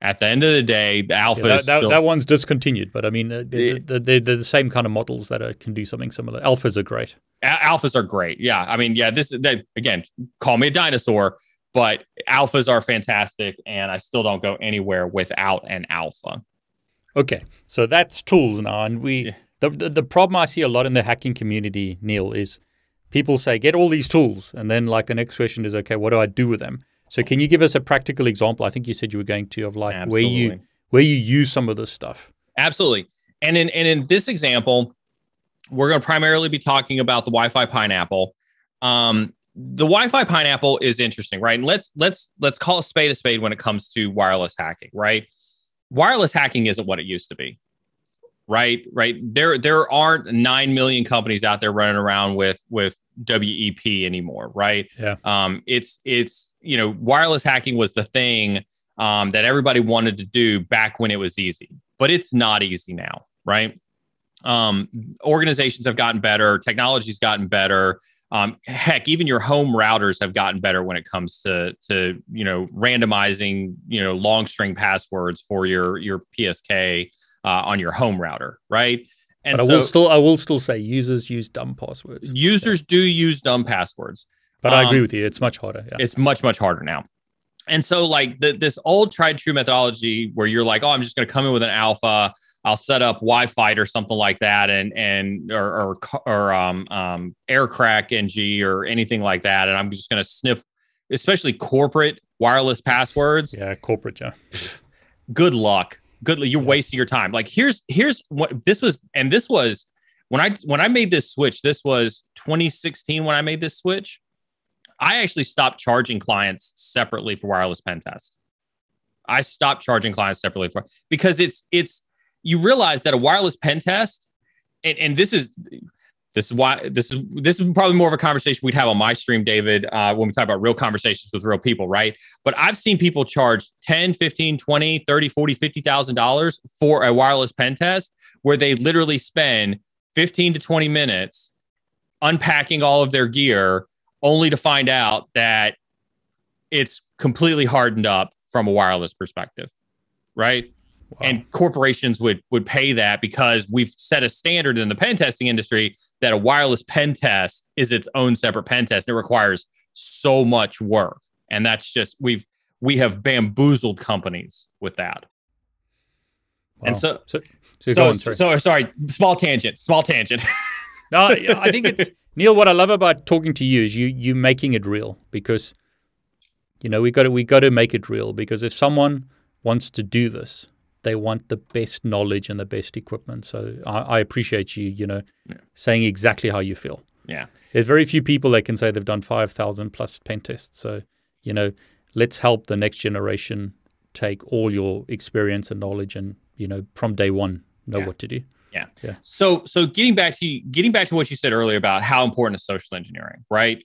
At the end of the day, the Alfa yeah, that, that, still, that, one's discontinued, but I mean, uh, they're, they're, they're, the same kind of models that are, can do something similar. Alfas are great. Alfas are great. Yeah. I mean, yeah, this, that, again, call me a dinosaur but Alfas are fantastic, and I still don't go anywhere without an Alfa. Okay, so that's tools now, and we Yeah. the, the the problem I see a lot in the hacking community, Neal, is people say get all these tools, and then like the next question is okay, what do I do with them? So can you give us a practical example? I think you said you were going to of like where you where you use some of this stuff. Absolutely. And in and in this example, we're going to primarily be talking about the Wi-Fi pineapple. Um, the Wi-Fi pineapple is interesting, right? And let's let's let's call a spade a spade when it comes to wireless hacking, right? Wireless hacking isn't what it used to be. Right, right. There, there aren't nine million companies out there running around with with WEP anymore, right? Yeah. Um, it's it's you know, wireless hacking was the thing um, that everybody wanted to do back when it was easy, but it's not easy now, right? Um, organizations have gotten better, technology's gotten better. Um, heck, even your home routers have gotten better when it comes to to you know randomizing you know long string passwords for your your PSK uh, on your home router, right? And but I so will still I will still say users use dumb passwords. users do use dumb passwords. But I agree um, with you. It's much harder. Yeah. it's much much harder now and so like the, this old tried true methodology where you're like oh i'm just going to come in with an Alfa. I'll set up wi-fi or something like that and and or or, or um, um aircrack ng or anything like that. And i'm just going to sniff especially corporate wireless passwords. Yeah, corporate, yeah. good luck. Good you're Yeah. wasting your time. Like here's here's what this was and this was when i when i made this switch this was 2016 when i made this switch i actually stopped charging clients separately for wireless pen test. I stopped charging clients separately for because it's it's you realize that a wireless pen test and, and this is this is why this is this is probably more of a conversation we'd have on my stream david uh, when we talk about real conversations with real people right? But I've seen people charge 10, 15, 20, 30, 40, 50,000 dollars for a wireless pen test where they literally spend 15 to 20 minutes unpacking all of their gear only to find out that it's completely hardened up from a wireless perspective. Right? Wow. and corporations would would pay that because we've set a standard in the pen testing industry that a wireless pen test is its own separate pen test. It requires so much work, and that's just we've we have bamboozled companies with that. and so- so, So, so, go on, sorry. so sorry, small tangent, small tangent. No, I think it's Neal. What I love about talking to you is you you making it real because you know we got to we got to make it real because if someone wants to do this, they want the best knowledge and the best equipment. So I, I appreciate you, you know, Yeah. saying exactly how you feel. yeah, There's very few people that can say they've done five thousand plus pen tests. So you know, let's help the next generation take all your experience and knowledge and you know from day one know Yeah. what to do. So so getting back to getting back to what you said earlier about how important is social engineering, right?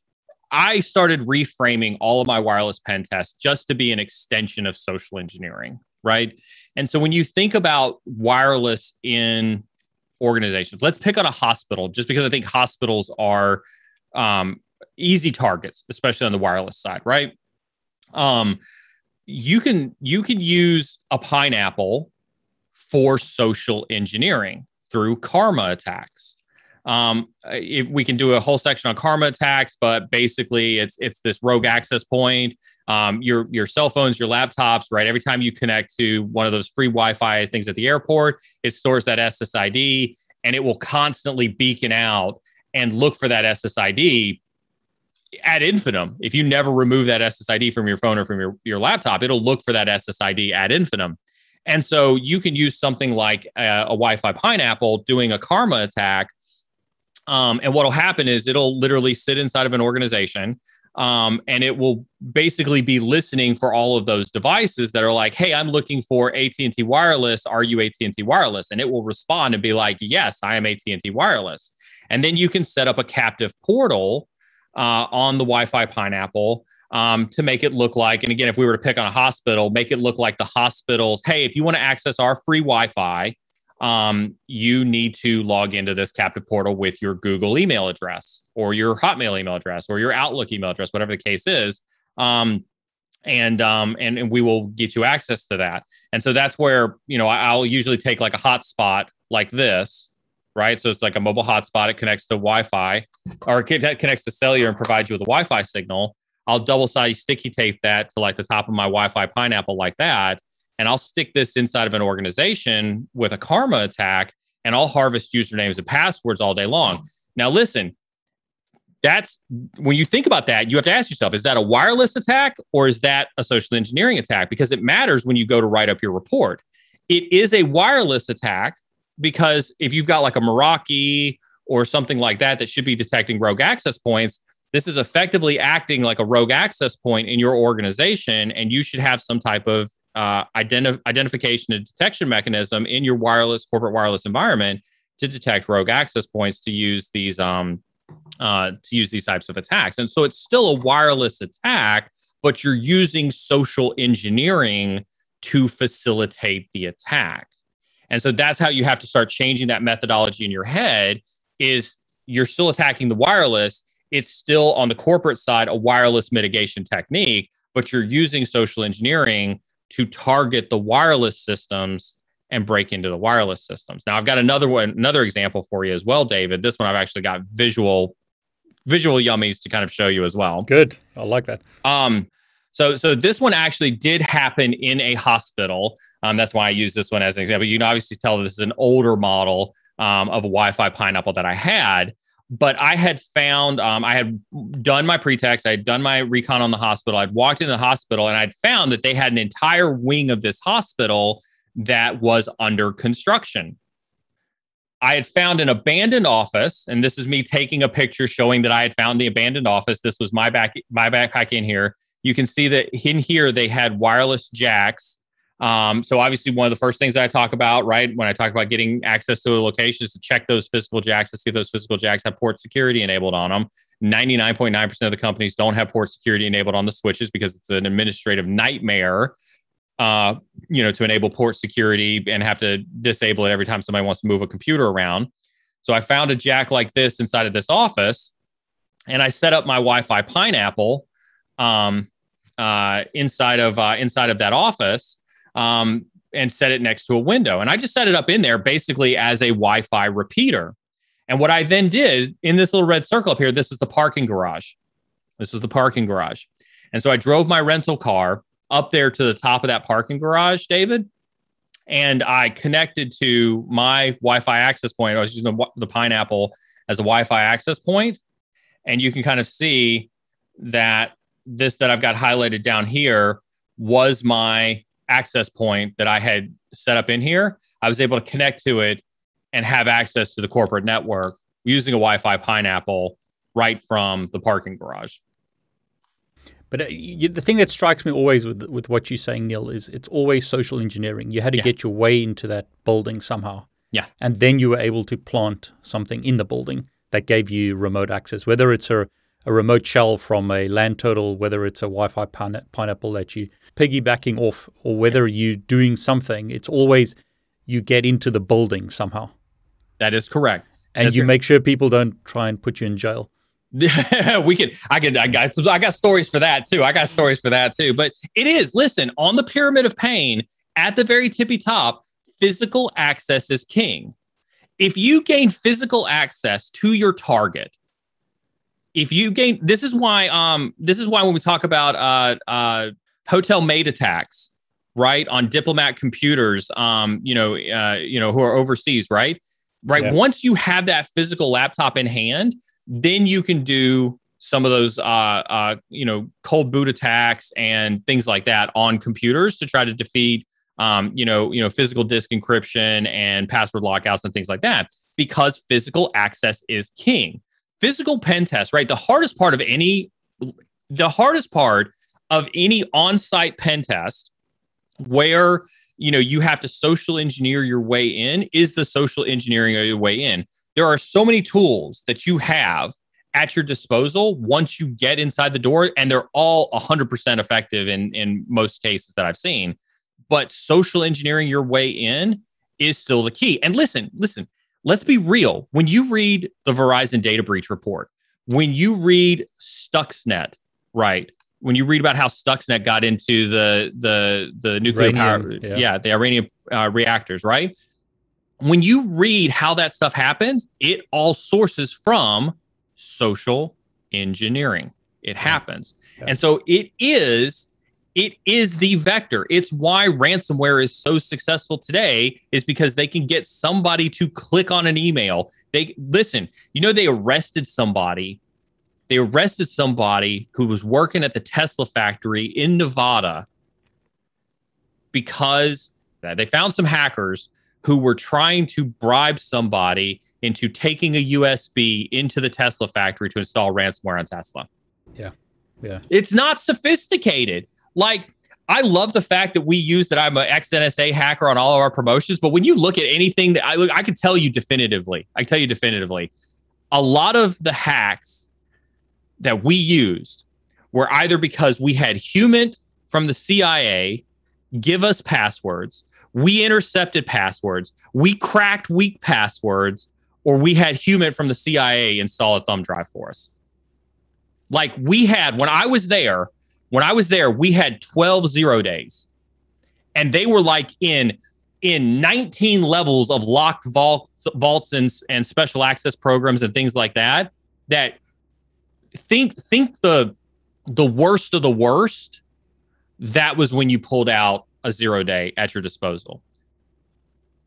I started reframing all of my wireless pen tests just to be an extension of social engineering, right? And so when you think about wireless in organizations, let's pick on a hospital, just because I think hospitals are um, easy targets, especially on the wireless side, right? Um, you can you can use a pineapple for social engineering through karma attacks. Um, if we can do a whole section on karma attacks, but basically it's it's this rogue access point. Um, your your cell phones, your laptops, right? Every time you connect to one of those free Wi-Fi things at the airport, it stores that SSID and it will constantly beacon out and look for that SSID ad infinitum. If you never remove that SSID from your phone or from your, your laptop, it'll look for that SSID ad infinitum. And so you can use something like a, a Wi-Fi pineapple doing a karma attack. Um, and what'll happen is it'll literally sit inside of an organization um, and it will basically be listening for all of those devices that are like, "Hey, I'm looking for AT&T Wireless. Are you AT&T Wireless?" And it will respond and be like, "Yes, I am AT&T Wireless." And then you can set up a captive portal uh, on the Wi-Fi Pineapple um, to make it look like. And again, if we were to pick on a hospital, make it look like the hospital's. Hey, if you want to access our free Wi-Fi, um, you need to log into this captive portal with your Google email address or your Hotmail email address or your Outlook email address, whatever the case is. Um, and um and, and we will get you access to that. And so that's where you know I'll usually take like a hotspot like this, right? So it's like a mobile hotspot. It connects to Wi-Fi or it con- connects to cellular and provides you with a Wi-Fi signal. I'll double sided sticky tape that to like the top of my Wi Fi pineapple like that. And I'll stick this inside of an organization with a karma attack and I'll harvest usernames and passwords all day long. Now, listen, that's when you think about that, you have to ask yourself is that a wireless attack or is that a social engineering attack? Because it matters when you go to write up your report. It is a wireless attack because if you've got like a Meraki or something like that that should be detecting rogue access points, this is effectively acting like a rogue access point in your organization, and you should have some type of uh, identi- identification and detection mechanism in your wireless corporate wireless environment to detect rogue access points to use these um, uh, to use these types of attacks. And so it's still a wireless attack, but you're using social engineering to facilitate the attack. And so that's how you have to start changing that methodology in your head is you're still attacking the wireless. It's still on the corporate side a wireless mitigation technique, but you're using social engineering to target the wireless systems and break into the wireless systems. Now I've got another one, another example for you as well, David. This one I've actually got visual visual yummies to kind of show you as well. Good. I like that. Um, so, so this one actually did happen in a hospital. Um, that's why I use this one as an example. You can obviously tell this is an older model um, of a Wi-Fi pineapple that I had, but I had found um, I had done my pretext, I had done my recon on the hospital. I'd walked into the hospital and I'd found that they had an entire wing of this hospital that was under construction. I had found an abandoned office, and this is me taking a picture showing that I had found the abandoned office. This was my back, my backpack in here you can see that in here they had wireless jacks. Um, so obviously, one of the first things that I talk about, right, when I talk about getting access to a location, is to check those physical jacks to see if those physical jacks have port security enabled on them. Ninety nine point nine percent of the companies don't have port security enabled on the switches because it's an administrative nightmare. Uh, you know, to enable port security and have to disable it every time somebody wants to move a computer around. So I found a jack like this inside of this office, and I set up my Wi-Fi Pineapple um, uh, inside of uh, inside of that office um, and set it next to a window. And I just set it up in there basically as a Wi-Fi repeater. And what I then did in this little red circle up here, this is the parking garage. This was the parking garage. And so I drove my rental car up there to the top of that parking garage, David, and I connected to my Wi-Fi access point. I was using the, the Pineapple as a Wi-Fi access point, and you can kind of see that this that I've got highlighted down here was my access point that I had set up in here. I was able to connect to it and have access to the corporate network using a Wi Fi pineapple right from the parking garage. But uh, you, the thing that strikes me always with with what you're saying, Neal, is it's always social engineering. You had to yeah. get your way into that building somehow. Yeah. And then you were able to plant something in the building that gave you remote access, whether it's a a remote shell from a LAN Turtle, whether it's a Wi-Fi pine- pineapple that you piggybacking off, or whether you're doing something, it's always you get into the building somehow. That is correct. And That's you make sure people don't try and put you in jail. we can I can I got I got stories for that too. I got stories for that too. But it is, listen, on the pyramid of pain, at the very tippy top, physical access is king. If you gain physical access to your target, if you gain this is why um this is why when we talk about uh uh hotel maid attacks right on diplomat computers um you know uh you know who are overseas right right yeah. once you have that physical laptop in hand then you can do some of those uh uh you know cold boot attacks and things like that on computers to try to defeat um, you know, you know, physical disk encryption and password lockouts and things like that, because physical access is king physical pen test, right? The hardest part of any, the hardest part of any on-site pen test where you know you have to social engineer your way in is the social engineering your way in. There are so many tools that you have at your disposal once you get inside the door, and they're all 100% effective in in most cases that I've seen. But social engineering your way in is still the key. And listen, listen, let's be real. When you read the Verizon data breach report, when you read Stuxnet, right? When you read about how Stuxnet got into the the the nuclear Iranian, power, yeah. yeah. the Iranian uh, reactors, right? When you read how that stuff happens, it all sources from social engineering. It happens. Yeah. And so it is it is the vector. It's why ransomware is so successful today is because they can get somebody to click on an email. They listen, you know they arrested somebody. They arrested somebody who was working at the Tesla factory in Nevada because they found some hackers who were trying to bribe somebody into taking a USB into the Tesla factory to install ransomware on Tesla. Yeah. Yeah. It's not sophisticated. Like, I love the fact that we use that I'm an ex NSA hacker on all of our promotions. But when you look at anything that I look, I can tell you definitively, I tell you definitively, a lot of the hacks that we used were either because we had human from the CIA give us passwords, we intercepted passwords, we cracked weak passwords, or we had human from the CIA install a thumb drive for us. Like we had when I was there, when I was there, we had 12 zero days. And they were like in in 19 levels of locked vaults, vaults and, and special access programs and things like that that think think the the worst of the worst that was when you pulled out a zero day at your disposal.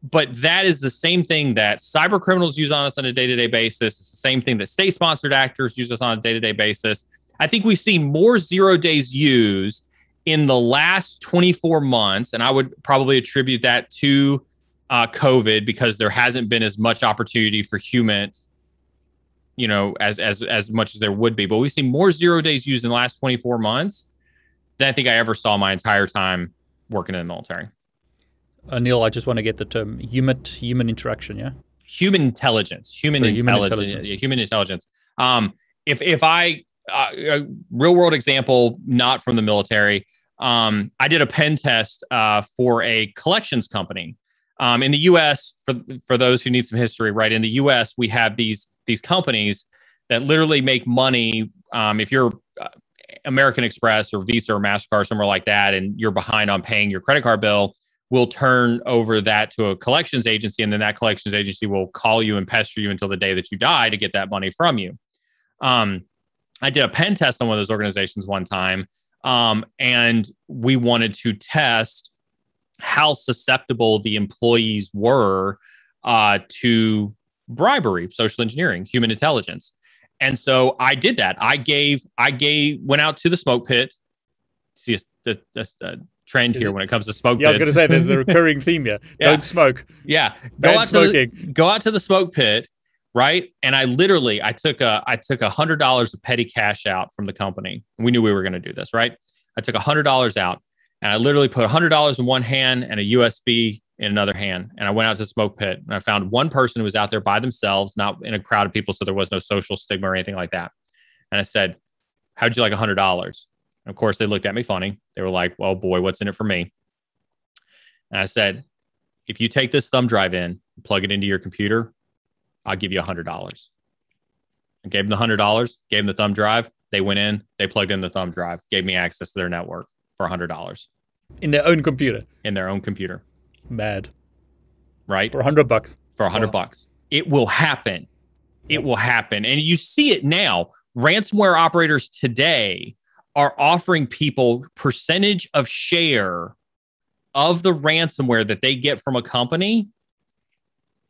But that is the same thing that cyber criminals use on us on a day-to-day basis. It's the same thing that state-sponsored actors use us on a day-to-day basis I think we've seen more zero days used in the last 24 months, and I would probably attribute that to uh, COVID because there hasn't been as much opportunity for humans, you know, as as as much as there would be. But we've seen more zero days used in the last 24 months than I think I ever saw my entire time working in the military. Uh, Neal, I just want to get the term human human interaction, yeah. Human intelligence, human, intelligence, human intelligence, yeah, human intelligence. Um, if if I uh, a real world example, not from the military. Um, I did a pen test uh, for a collections company. Um, in the U.S., for for those who need some history, right? In the U.S., we have these these companies that literally make money. Um, if you're uh, American Express or Visa or Mastercard, somewhere like that, and you're behind on paying your credit card bill, we'll turn over that to a collections agency, and then that collections agency will call you and pester you until the day that you die to get that money from you. Um, I did a pen test on one of those organizations one time, um, and we wanted to test how susceptible the employees were uh, to bribery, social engineering, human intelligence. And so I did that. I gave, I gave, went out to the smoke pit. See, the, the, trend here when it comes to smoke. Yeah, pits. I was going to say there's a recurring theme here. yeah. Don't smoke. Yeah, go out smoking. To the, go out to the smoke pit right? And i literally i took a i took a hundred dollars of petty cash out from the company. We knew we were going to do this right? I took a hundred dollars out and i literally put a hundred dollars in one hand and a usb in another hand. And i went out to the smoke pit and i found one person who was out there by themselves not in a crowd of people so there was no social stigma or anything like that. And i said how'd you like a hundred dollars? Of course they looked at me funny. They were like well boy what's in it for me? And i said if you take this thumb drive in plug it into your computer I'll give you a hundred dollars. I gave them the hundred dollars, gave them the thumb drive. They went in, they plugged in the thumb drive, gave me access to their network for a hundred dollars. In their own computer. In their own computer. Mad. Right? For a hundred bucks. For a hundred wow. bucks. It will happen. It will happen. And you see it now. Ransomware operators today are offering people percentage of share of the ransomware that they get from a company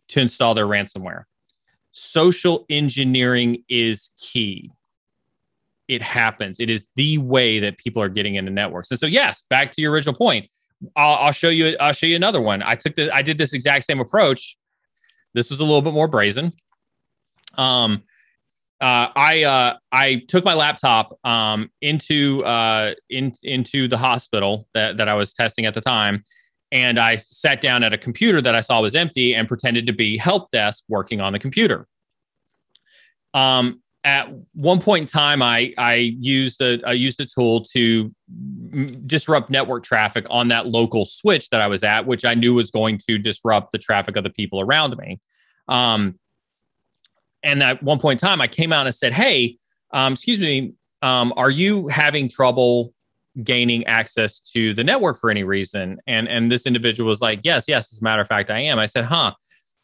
to install their ransomware social engineering is key. It happens. It is the way that people are getting into networks. And so, yes, back to your original point. I'll, I'll show you. I'll show you another one. I took the. I did this exact same approach. This was a little bit more brazen. Um, uh, I uh, I took my laptop um, into uh, in, into the hospital that, that I was testing at the time, and I sat down at a computer that I saw was empty and pretended to be help desk working on the computer. Um, at one point in time, I I used a I used a tool to disrupt network traffic on that local switch that I was at, which I knew was going to disrupt the traffic of the people around me. Um, and at one point in time, I came out and said, "Hey, um, excuse me, um, are you having trouble gaining access to the network for any reason. And and this individual was like, yes, yes, as a matter of fact, I am. I said, huh.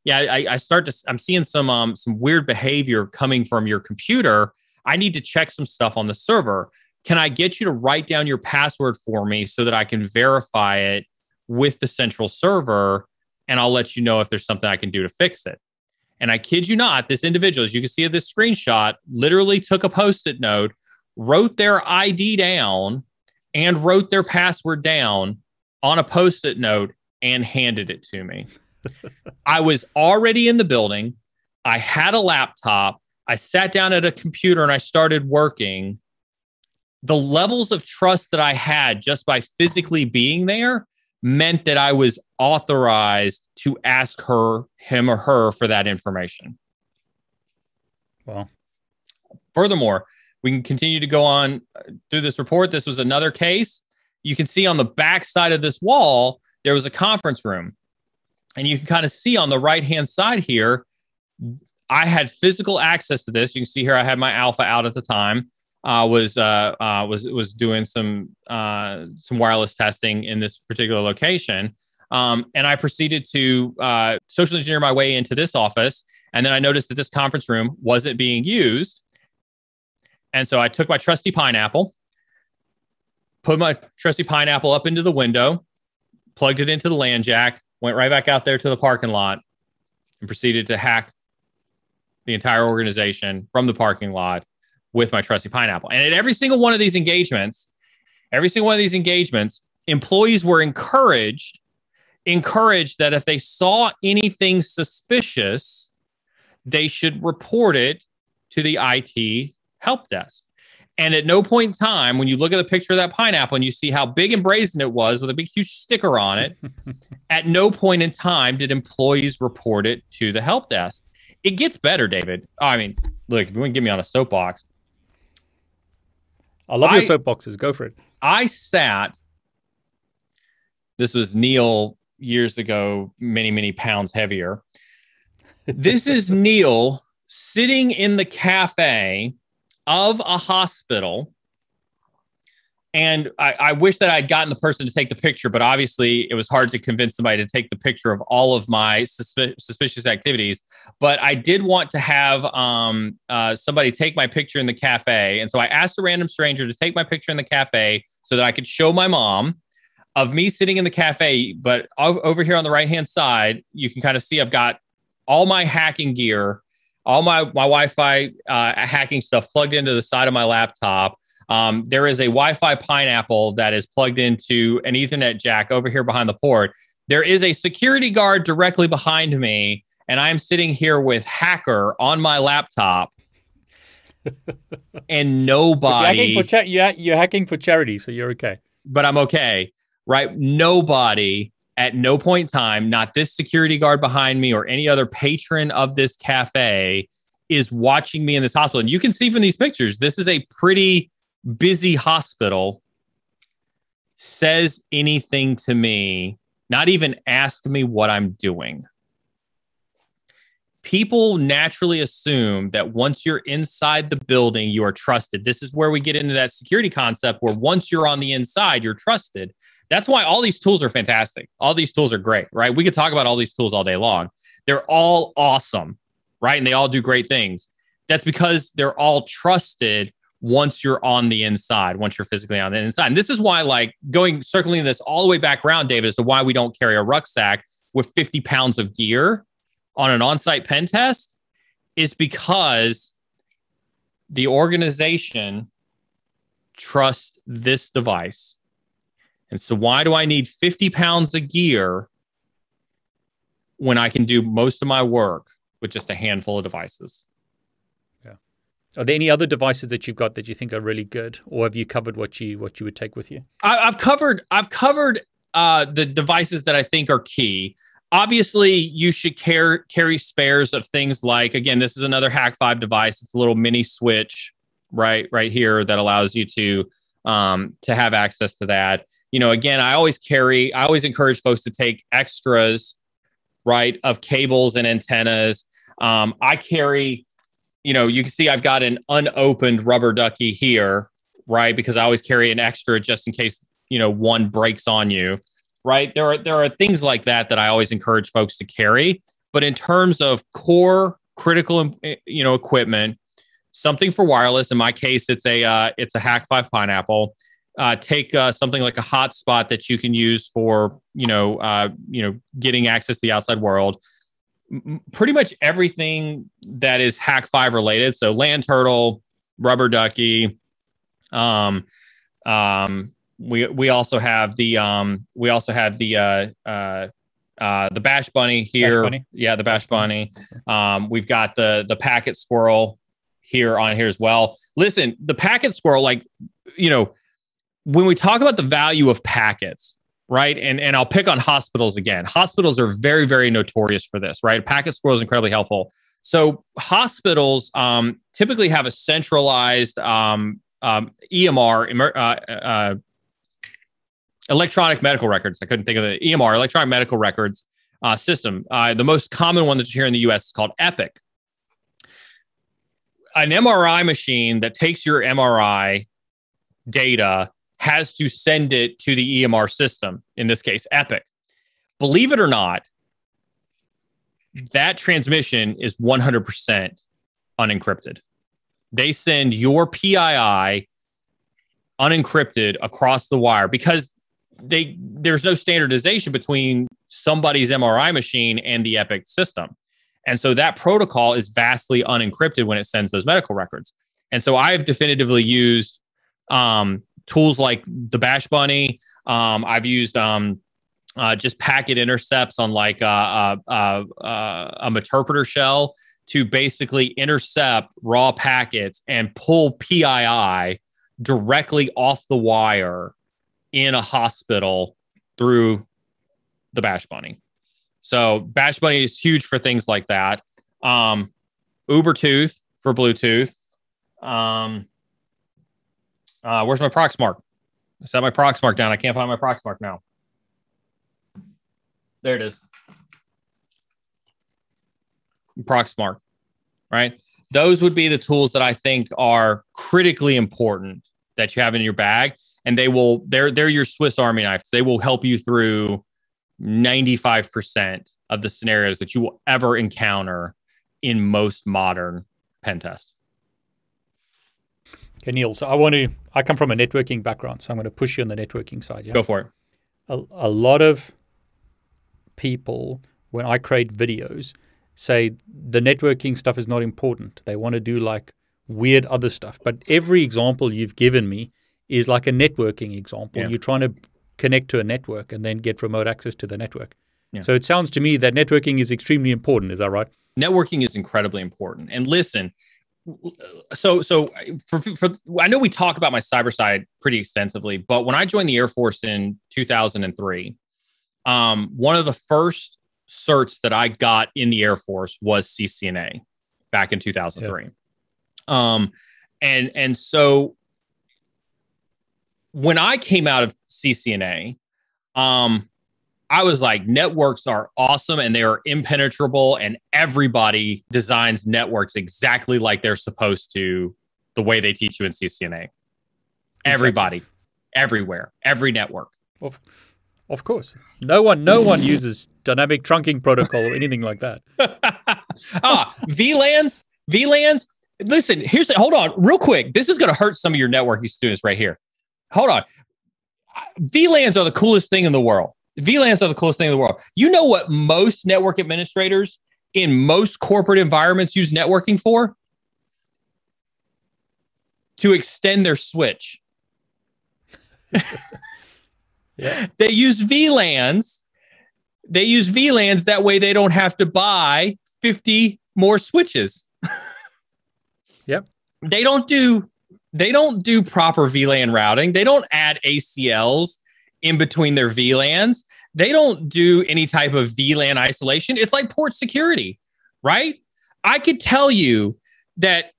Yeah, I, I start to I'm seeing some um some weird behavior coming from your computer. I need to check some stuff on the server. Can I get you to write down your password for me so that I can verify it with the central server? And I'll let you know if there's something I can do to fix it. And I kid you not, this individual, as you can see at this screenshot, literally took a post it note, wrote their ID down, and wrote their password down on a post it note and handed it to me. I was already in the building. I had a laptop. I sat down at a computer and I started working. The levels of trust that I had just by physically being there meant that I was authorized to ask her, him or her for that information. Well, furthermore, we can continue to go on uh, through this report. This was another case. You can see on the back side of this wall, there was a conference room. And you can kind of see on the right hand side here, I had physical access to this. You can see here, I had my Alfa out at the time. Uh, was uh, uh, was was doing some uh, some wireless testing in this particular location, um, and I proceeded to uh, social engineer my way into this office. And then I noticed that this conference room wasn't being used, and so I took my trusty pineapple, put my trusty pineapple up into the window, plugged it into the LAN jack, went right back out there to the parking lot, and proceeded to hack the entire organization from the parking lot with my trusty pineapple. And at every single one of these engagements, every single one of these engagements, employees were encouraged encouraged that if they saw anything suspicious, they should report it to the IT help desk. And at no point in time, when you look at the picture of that pineapple and you see how big and brazen it was with a big, huge sticker on it, at no point in time did employees report it to the help desk. It gets better, David. I mean, look, if you want to get me on a soapbox, I love I, your soapboxes. Go for it. I sat. This was Neal years ago, many, many pounds heavier. This is Neal sitting in the cafe of a hospital. And I, I, wish that I'd gotten the person to take the picture, but obviously it was hard to convince somebody to take the picture of all of my suspi- suspicious activities. But I did want to have um, uh, somebody take my picture in the cafe. And so I asked a random stranger to take my picture in the cafe so that I could show my mom of me sitting in the cafe. But over here on the right hand side, you can kind of see I've got all my hacking gear all my my Wi-Fi uh, hacking stuff plugged into the side of my laptop. Um, there is a Wi-Fi pineapple that is plugged into an Ethernet jack over here behind the port. There is a security guard directly behind me, and I'm sitting here with Hacker on my laptop, and nobody. You're hacking, for cha- you're, you're hacking for charity, so you're okay. But I'm okay, right? Nobody at no point in time, not this security guard behind me or any other patron of this cafe is watching me in this hospital. And you can see from these pictures, this is a pretty busy hospital. Says anything to me, not even ask me what I'm doing. People naturally assume that once you're inside the building, you are trusted. This is where we get into that security concept where once you're on the inside, you're trusted. That's why all these tools are fantastic. All these tools are great, right? We could talk about all these tools all day long. They're all awesome, right? And they all do great things. That's because they're all trusted once you're on the inside, once you're physically on the inside. And this is why, like, going circling this all the way back around, David, as to why we don't carry a rucksack with 50 pounds of gear on an on site pen test is because the organization trusts this device and so, why do I need 50 pounds of gear when I can do most of my work with just a handful of devices? Yeah. Are there any other devices that you've got that you think are really good, or have you covered what you what you would take with you? I, have covered. I've covered uh, the devices that I think are key. Obviously, you should care, carry spares of things like. Again, this is another Hak5 device. It's a little mini switch right right here that allows you to um, to have access to that you know, again, I always carry, I always encourage folks to take extras, right, of cables and antennas. Um, I carry, you know, you can see I've got an unopened rubber ducky here, right, because I always carry an extra just in case, you know, one breaks on you, right? There are there are things like that that I always encourage folks to carry. But in terms of core critical, you know, equipment, something for wireless. In my case, it's a uh, it's a Hak5 Pineapple. Uh, take uh, something like a hotspot that you can use for you know uh, you know getting access to the outside world. M- pretty much everything that is Hak5 related. So LAN Turtle, Rubber Ducky. Um, um, we we also have the um, we also have the uh, uh, uh, the Bash Bunny here. Bash Bunny? Yeah, the Bash Bunny. Um, we've got the the Packet Squirrel here on here as well. Listen, the Packet Squirrel, like you know, when we talk about the value of packets, right? And and I'll pick on hospitals again. Hospitals are very very notorious for this, right? Packet Squirrel is incredibly helpful. So hospitals um, typically have a centralized um, um, EMR, emer- uh, uh, electronic medical records. I couldn't think of the EMR, electronic medical records uh, system. Uh, the most common one that's here in the US is called Epic. An MRI machine that takes your MRI data has to send it to the EMR system, in this case, Epic. Believe it or not, that transmission is 100% unencrypted. They send your PII unencrypted across the wire because they there's no standardization between somebody's MRI machine and the Epic system. And so that protocol is vastly unencrypted when it sends those medical records. And so I've definitively used um, tools like the Bash Bunny. Um, I've used um, uh, just packet intercepts on like uh, uh, uh a Meterpreter shell to basically intercept raw packets and pull PII directly off the wire in a hospital through the Bash Bunny. So Bash Bunny is huge for things like that. Um, Ubertooth for Bluetooth. Um, uh, where's my Proxmark? I set my Proxmark down. I can't find my Proxmark now. There it is. Proxmark, right? Those would be the tools that I think are critically important that you have in your bag and they will they're they're your Swiss Army knives. They will help you through 95% of the scenarios that you will ever encounter in most modern pen test. Okay, Neal. So I want to. I come from a networking background, so I'm going to push you on the networking side. Yeah. Go for it. A, a lot of people, when I create videos, say the networking stuff is not important. They want to do like weird other stuff. But every example you've given me is like a networking example. Yeah. You're trying to connect to a network and then get remote access to the network. Yeah. So it sounds to me that networking is extremely important. Is that right? Networking is incredibly important. And listen, so so for, for I know we talk about my cyber side pretty extensively, but when I joined the Air Force in 2003, um, one of the first certs that I got in the Air Force was CCNA back in 2003. Yeah. Um, and and so when I came out of CCNA, um, I was like, networks are awesome and they are impenetrable, and everybody designs networks exactly like they're supposed to, the way they teach you in CCNA. Exactly. Everybody, everywhere, every network. Of, of course, no one, no one uses dynamic trunking protocol or anything like that. ah, VLANs, VLANs. Listen, here's hold on, real quick. This is going to hurt some of your networking students right here hold on. VLANs are the coolest thing in the world. VLANs are the coolest thing in the world. You know what most network administrators in most corporate environments use networking for? To extend their switch. yeah. They use VLANs. They use VLANs that way they don't have to buy 50 more switches. yep. They don't do they don't do proper VLAN routing. They don't add ACLs in between their VLANs. They don't do any type of VLAN isolation. It's like port security, right? I could tell you that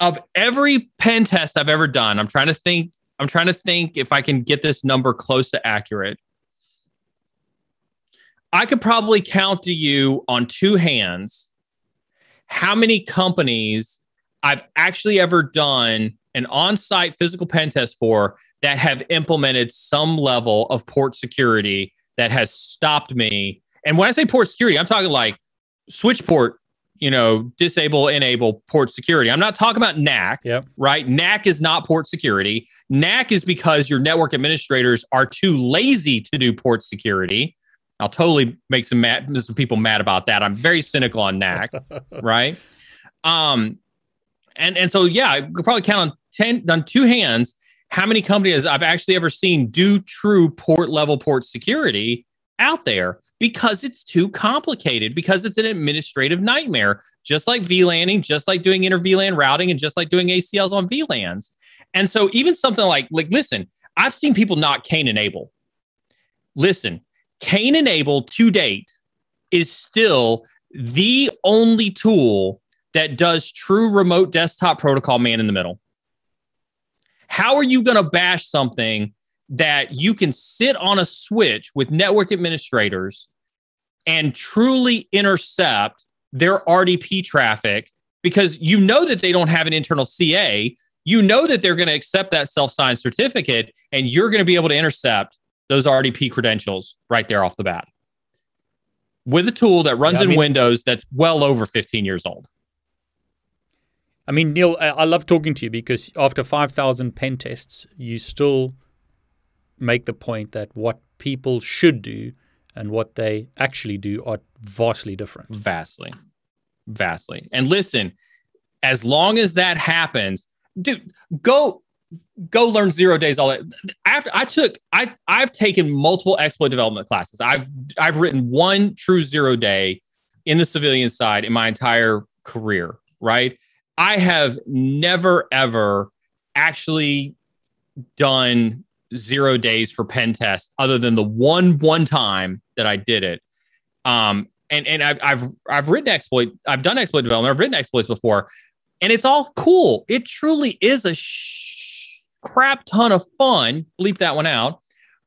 of every pen test I've ever done, I'm trying to think, I'm trying to think if I can get this number close to accurate. I could probably count to you on two hands how many companies I've actually ever done an on-site physical pen test for that have implemented some level of port security that has stopped me. And when I say port security, I'm talking like switch port you know, disable, enable port security. I'm not talking about NAC, Yep. right? NAC is not port security. NAC is because your network administrators are too lazy to do port security. I'll totally make some mad, some people mad about that. I'm very cynical on NAC, right? Um, and and so yeah, I could probably count on ten on two hands how many companies I've actually ever seen do true port level port security out there because it's too complicated because it's an administrative nightmare just like VLANing just like doing inter VLAN routing and just like doing ACLs on VLANs and so even something like like listen I've seen people not Cain and Abel. Listen Cain and Abel to date is still the only tool that does true remote desktop protocol man in the middle how are you going to bash something that you can sit on a switch with network administrators and truly intercept their RDP traffic because you know that they don't have an internal CA. You know that they're going to accept that self signed certificate and you're going to be able to intercept those RDP credentials right there off the bat with a tool that runs Yeah, I in mean- Windows that's well over 15 years old. I mean, Neal, I, love talking to you because after 5,000 pen tests, you still make the point that what people should do and what they actually do are vastly different. vastly. Vastly. And listen as long as that happens dude go go learn zero days all that after i took i i've taken multiple exploit development classes. I've i've written one true zero day in the civilian side in my entire career right i have never ever actually done zero days for pen test other than the one one time that i did it um and and I've I've I've written exploit, I've done exploit development, I've written exploits before, and it's all cool. It truly is a sh- crap ton of fun. Bleep that one out,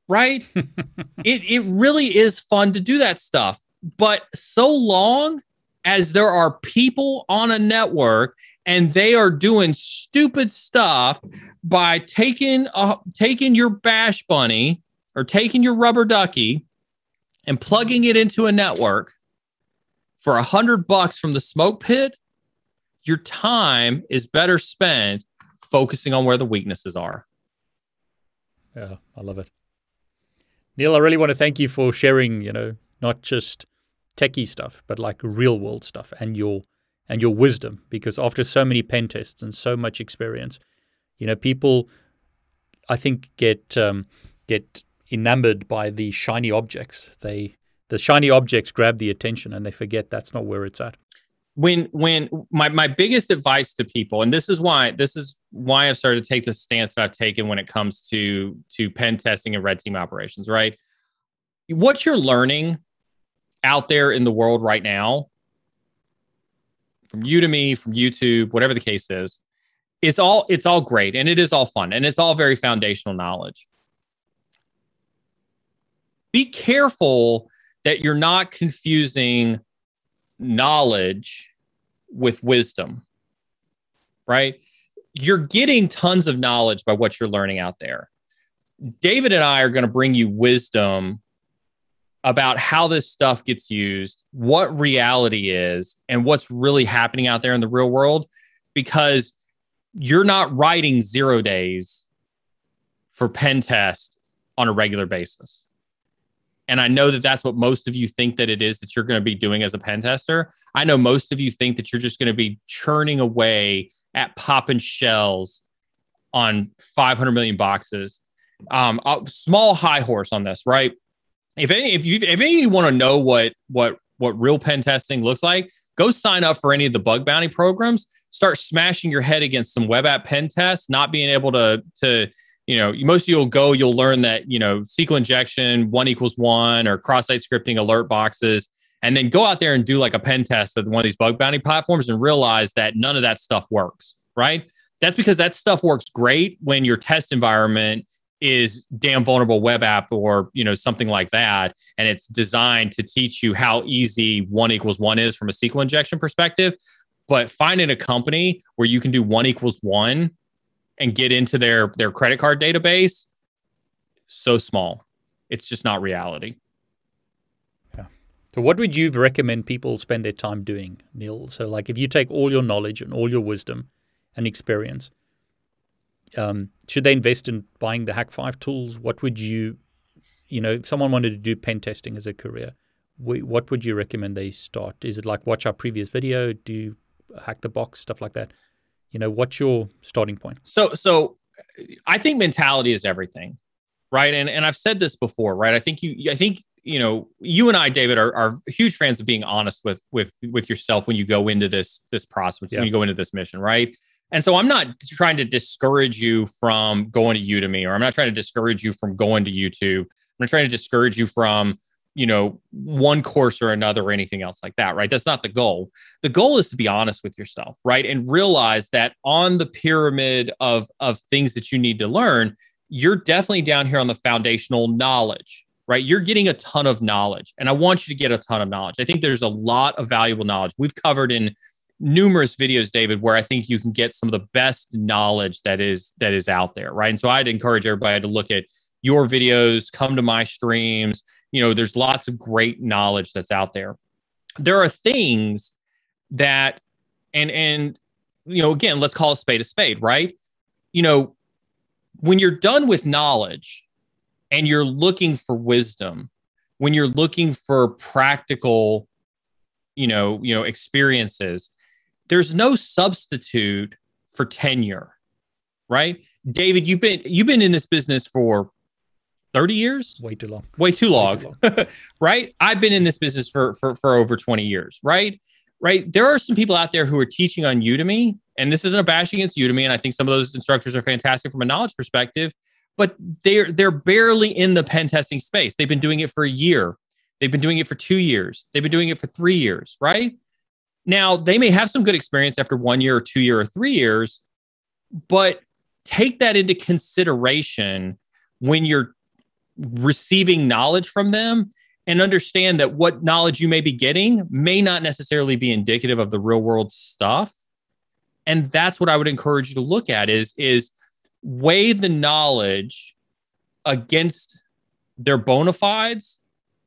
right? it it really is fun to do that stuff, but so long as there are people on a network and they are doing stupid stuff by taking a, taking your bash bunny or taking your rubber ducky and plugging it into a network for a hundred bucks from the smoke pit, your time is better spent focusing on where the weaknesses are. Yeah, I love it. Neal, I really want to thank you for sharing, you know, not just techie stuff, but like real world stuff and your and your wisdom because after so many pen tests and so much experience, you know, people I think get um, get enamored by the shiny objects. They the shiny objects grab the attention and they forget that's not where it's at. When when my my biggest advice to people, and this is why this is why I've started to take the stance that I've taken when it comes to to pen testing and red team operations, right? What you're learning out there in the world right now, from Udemy, from YouTube, whatever the case is, it's all it's all great and it is all fun and it's all very foundational knowledge. Be careful that you're not confusing knowledge with wisdom, right? You're getting tons of knowledge by what you're learning out there. David and I are going to bring you wisdom about how this stuff gets used, what reality is, and what's really happening out there in the real world, because you're not writing zero days for pen test on a regular basis. And I know that that's what most of you think that it is that you're going to be doing as a pen tester. I know most of you think that you're just going to be churning away at popping shells on 500 million boxes. Um, a small high horse on this, right? If any, if you, if any of you want to know what what what real pen testing looks like, go sign up for any of the bug bounty programs. Start smashing your head against some web app pen tests, not being able to to you know, most of you'll go, you'll learn that, you know, SQL injection, one equals one, or cross site scripting alert boxes, and then go out there and do like a pen test of one of these bug bounty platforms and realize that none of that stuff works, right? That's because that stuff works great when your test environment is damn vulnerable web app or you know something like that. And it's designed to teach you how easy one equals one is from a sql injection perspective. But finding a company where you can do one equals one and get into their their credit card database so small. It's just not reality. Yeah. So, what would you recommend people spend their time doing, Neal? So, like, if you take all your knowledge and all your wisdom and experience, um, should they invest in buying the Hak5 tools? What would you, you know, if someone wanted to do pen testing as a career, what would you recommend they start? Is it like watch our previous video, do hack the box, stuff like that? You know, what's your starting point? So, so I think mentality is everything, right? And and I've said this before, right? I think you, I think you know, you and I, David, are, are huge fans of being honest with with with yourself when you go into this this process, yeah. when you go into this mission, right? And so I'm not trying to discourage you from going to Udemy, or I'm not trying to discourage you from going to YouTube. I'm not trying to discourage you from you know one course or another or anything else like that right? That's not the goal. The goal is to be honest with yourself right? And realize that on the pyramid of of things that you need to learn you're definitely down here on the foundational knowledge right? You're getting a ton of knowledge and i want you to get a ton of knowledge. I think there's a lot of valuable knowledge. We've covered in numerous videos david where i think you can get some of the best knowledge that is that is out there right? And so i'd encourage everybody to look at your videos come to my streams. You know there's lots of great knowledge that's out there. There are things that and and you know again let's call a spade a spade right? You know when you're done with knowledge and you're looking for wisdom when you're looking for practical you know you know experiences there's no substitute for tenure right? David you've been you've been in this business for 30 years? Way too long. Way too long, way too long. right? I've been in this business for, for for over 20 years right? Right? There are some people out there who are teaching on udemy and this isn't a bash against udemy and i think some of those instructors are fantastic from a knowledge perspective but they're they're barely in the pen testing space. They've been doing it for a year. They've been doing it for two years. They've been doing it for three years right now they may have some good experience after one year or two year or three years but take that into consideration when you're receiving knowledge from them and understand that what knowledge you may be getting may not necessarily be indicative of the real world stuff. And that's what i would encourage you to look at is is weigh the knowledge against their bona fides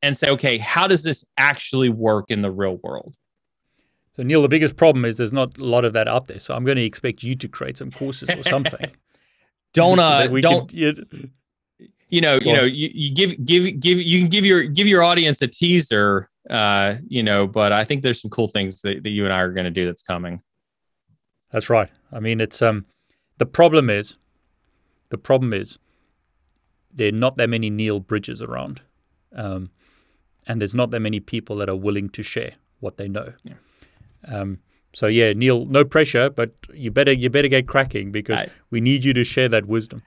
and say okay how does this actually work in the real world so neal the biggest problem is there's not a lot of that out there so i'm going to expect you to create some courses or something don't uh so don't can, you know, you know, you, you give give give you can give your give your audience a teaser, uh, you know, but I think there's some cool things that, that you and I are going to do that's coming. That's right. I mean, it's um, the problem is, the problem is, there are not that many Neal Bridges around, um, and there's not that many people that are willing to share what they know. Yeah. Um, so yeah, Neal, no pressure, but you better you better get cracking because I, we need you to share that wisdom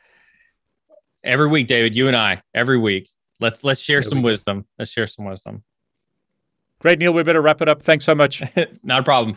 every week, David, you and I, every week. Let's let's share some wisdom. Let's share some wisdom. Great, Neal. We better wrap it up. Thanks so much. Not a problem.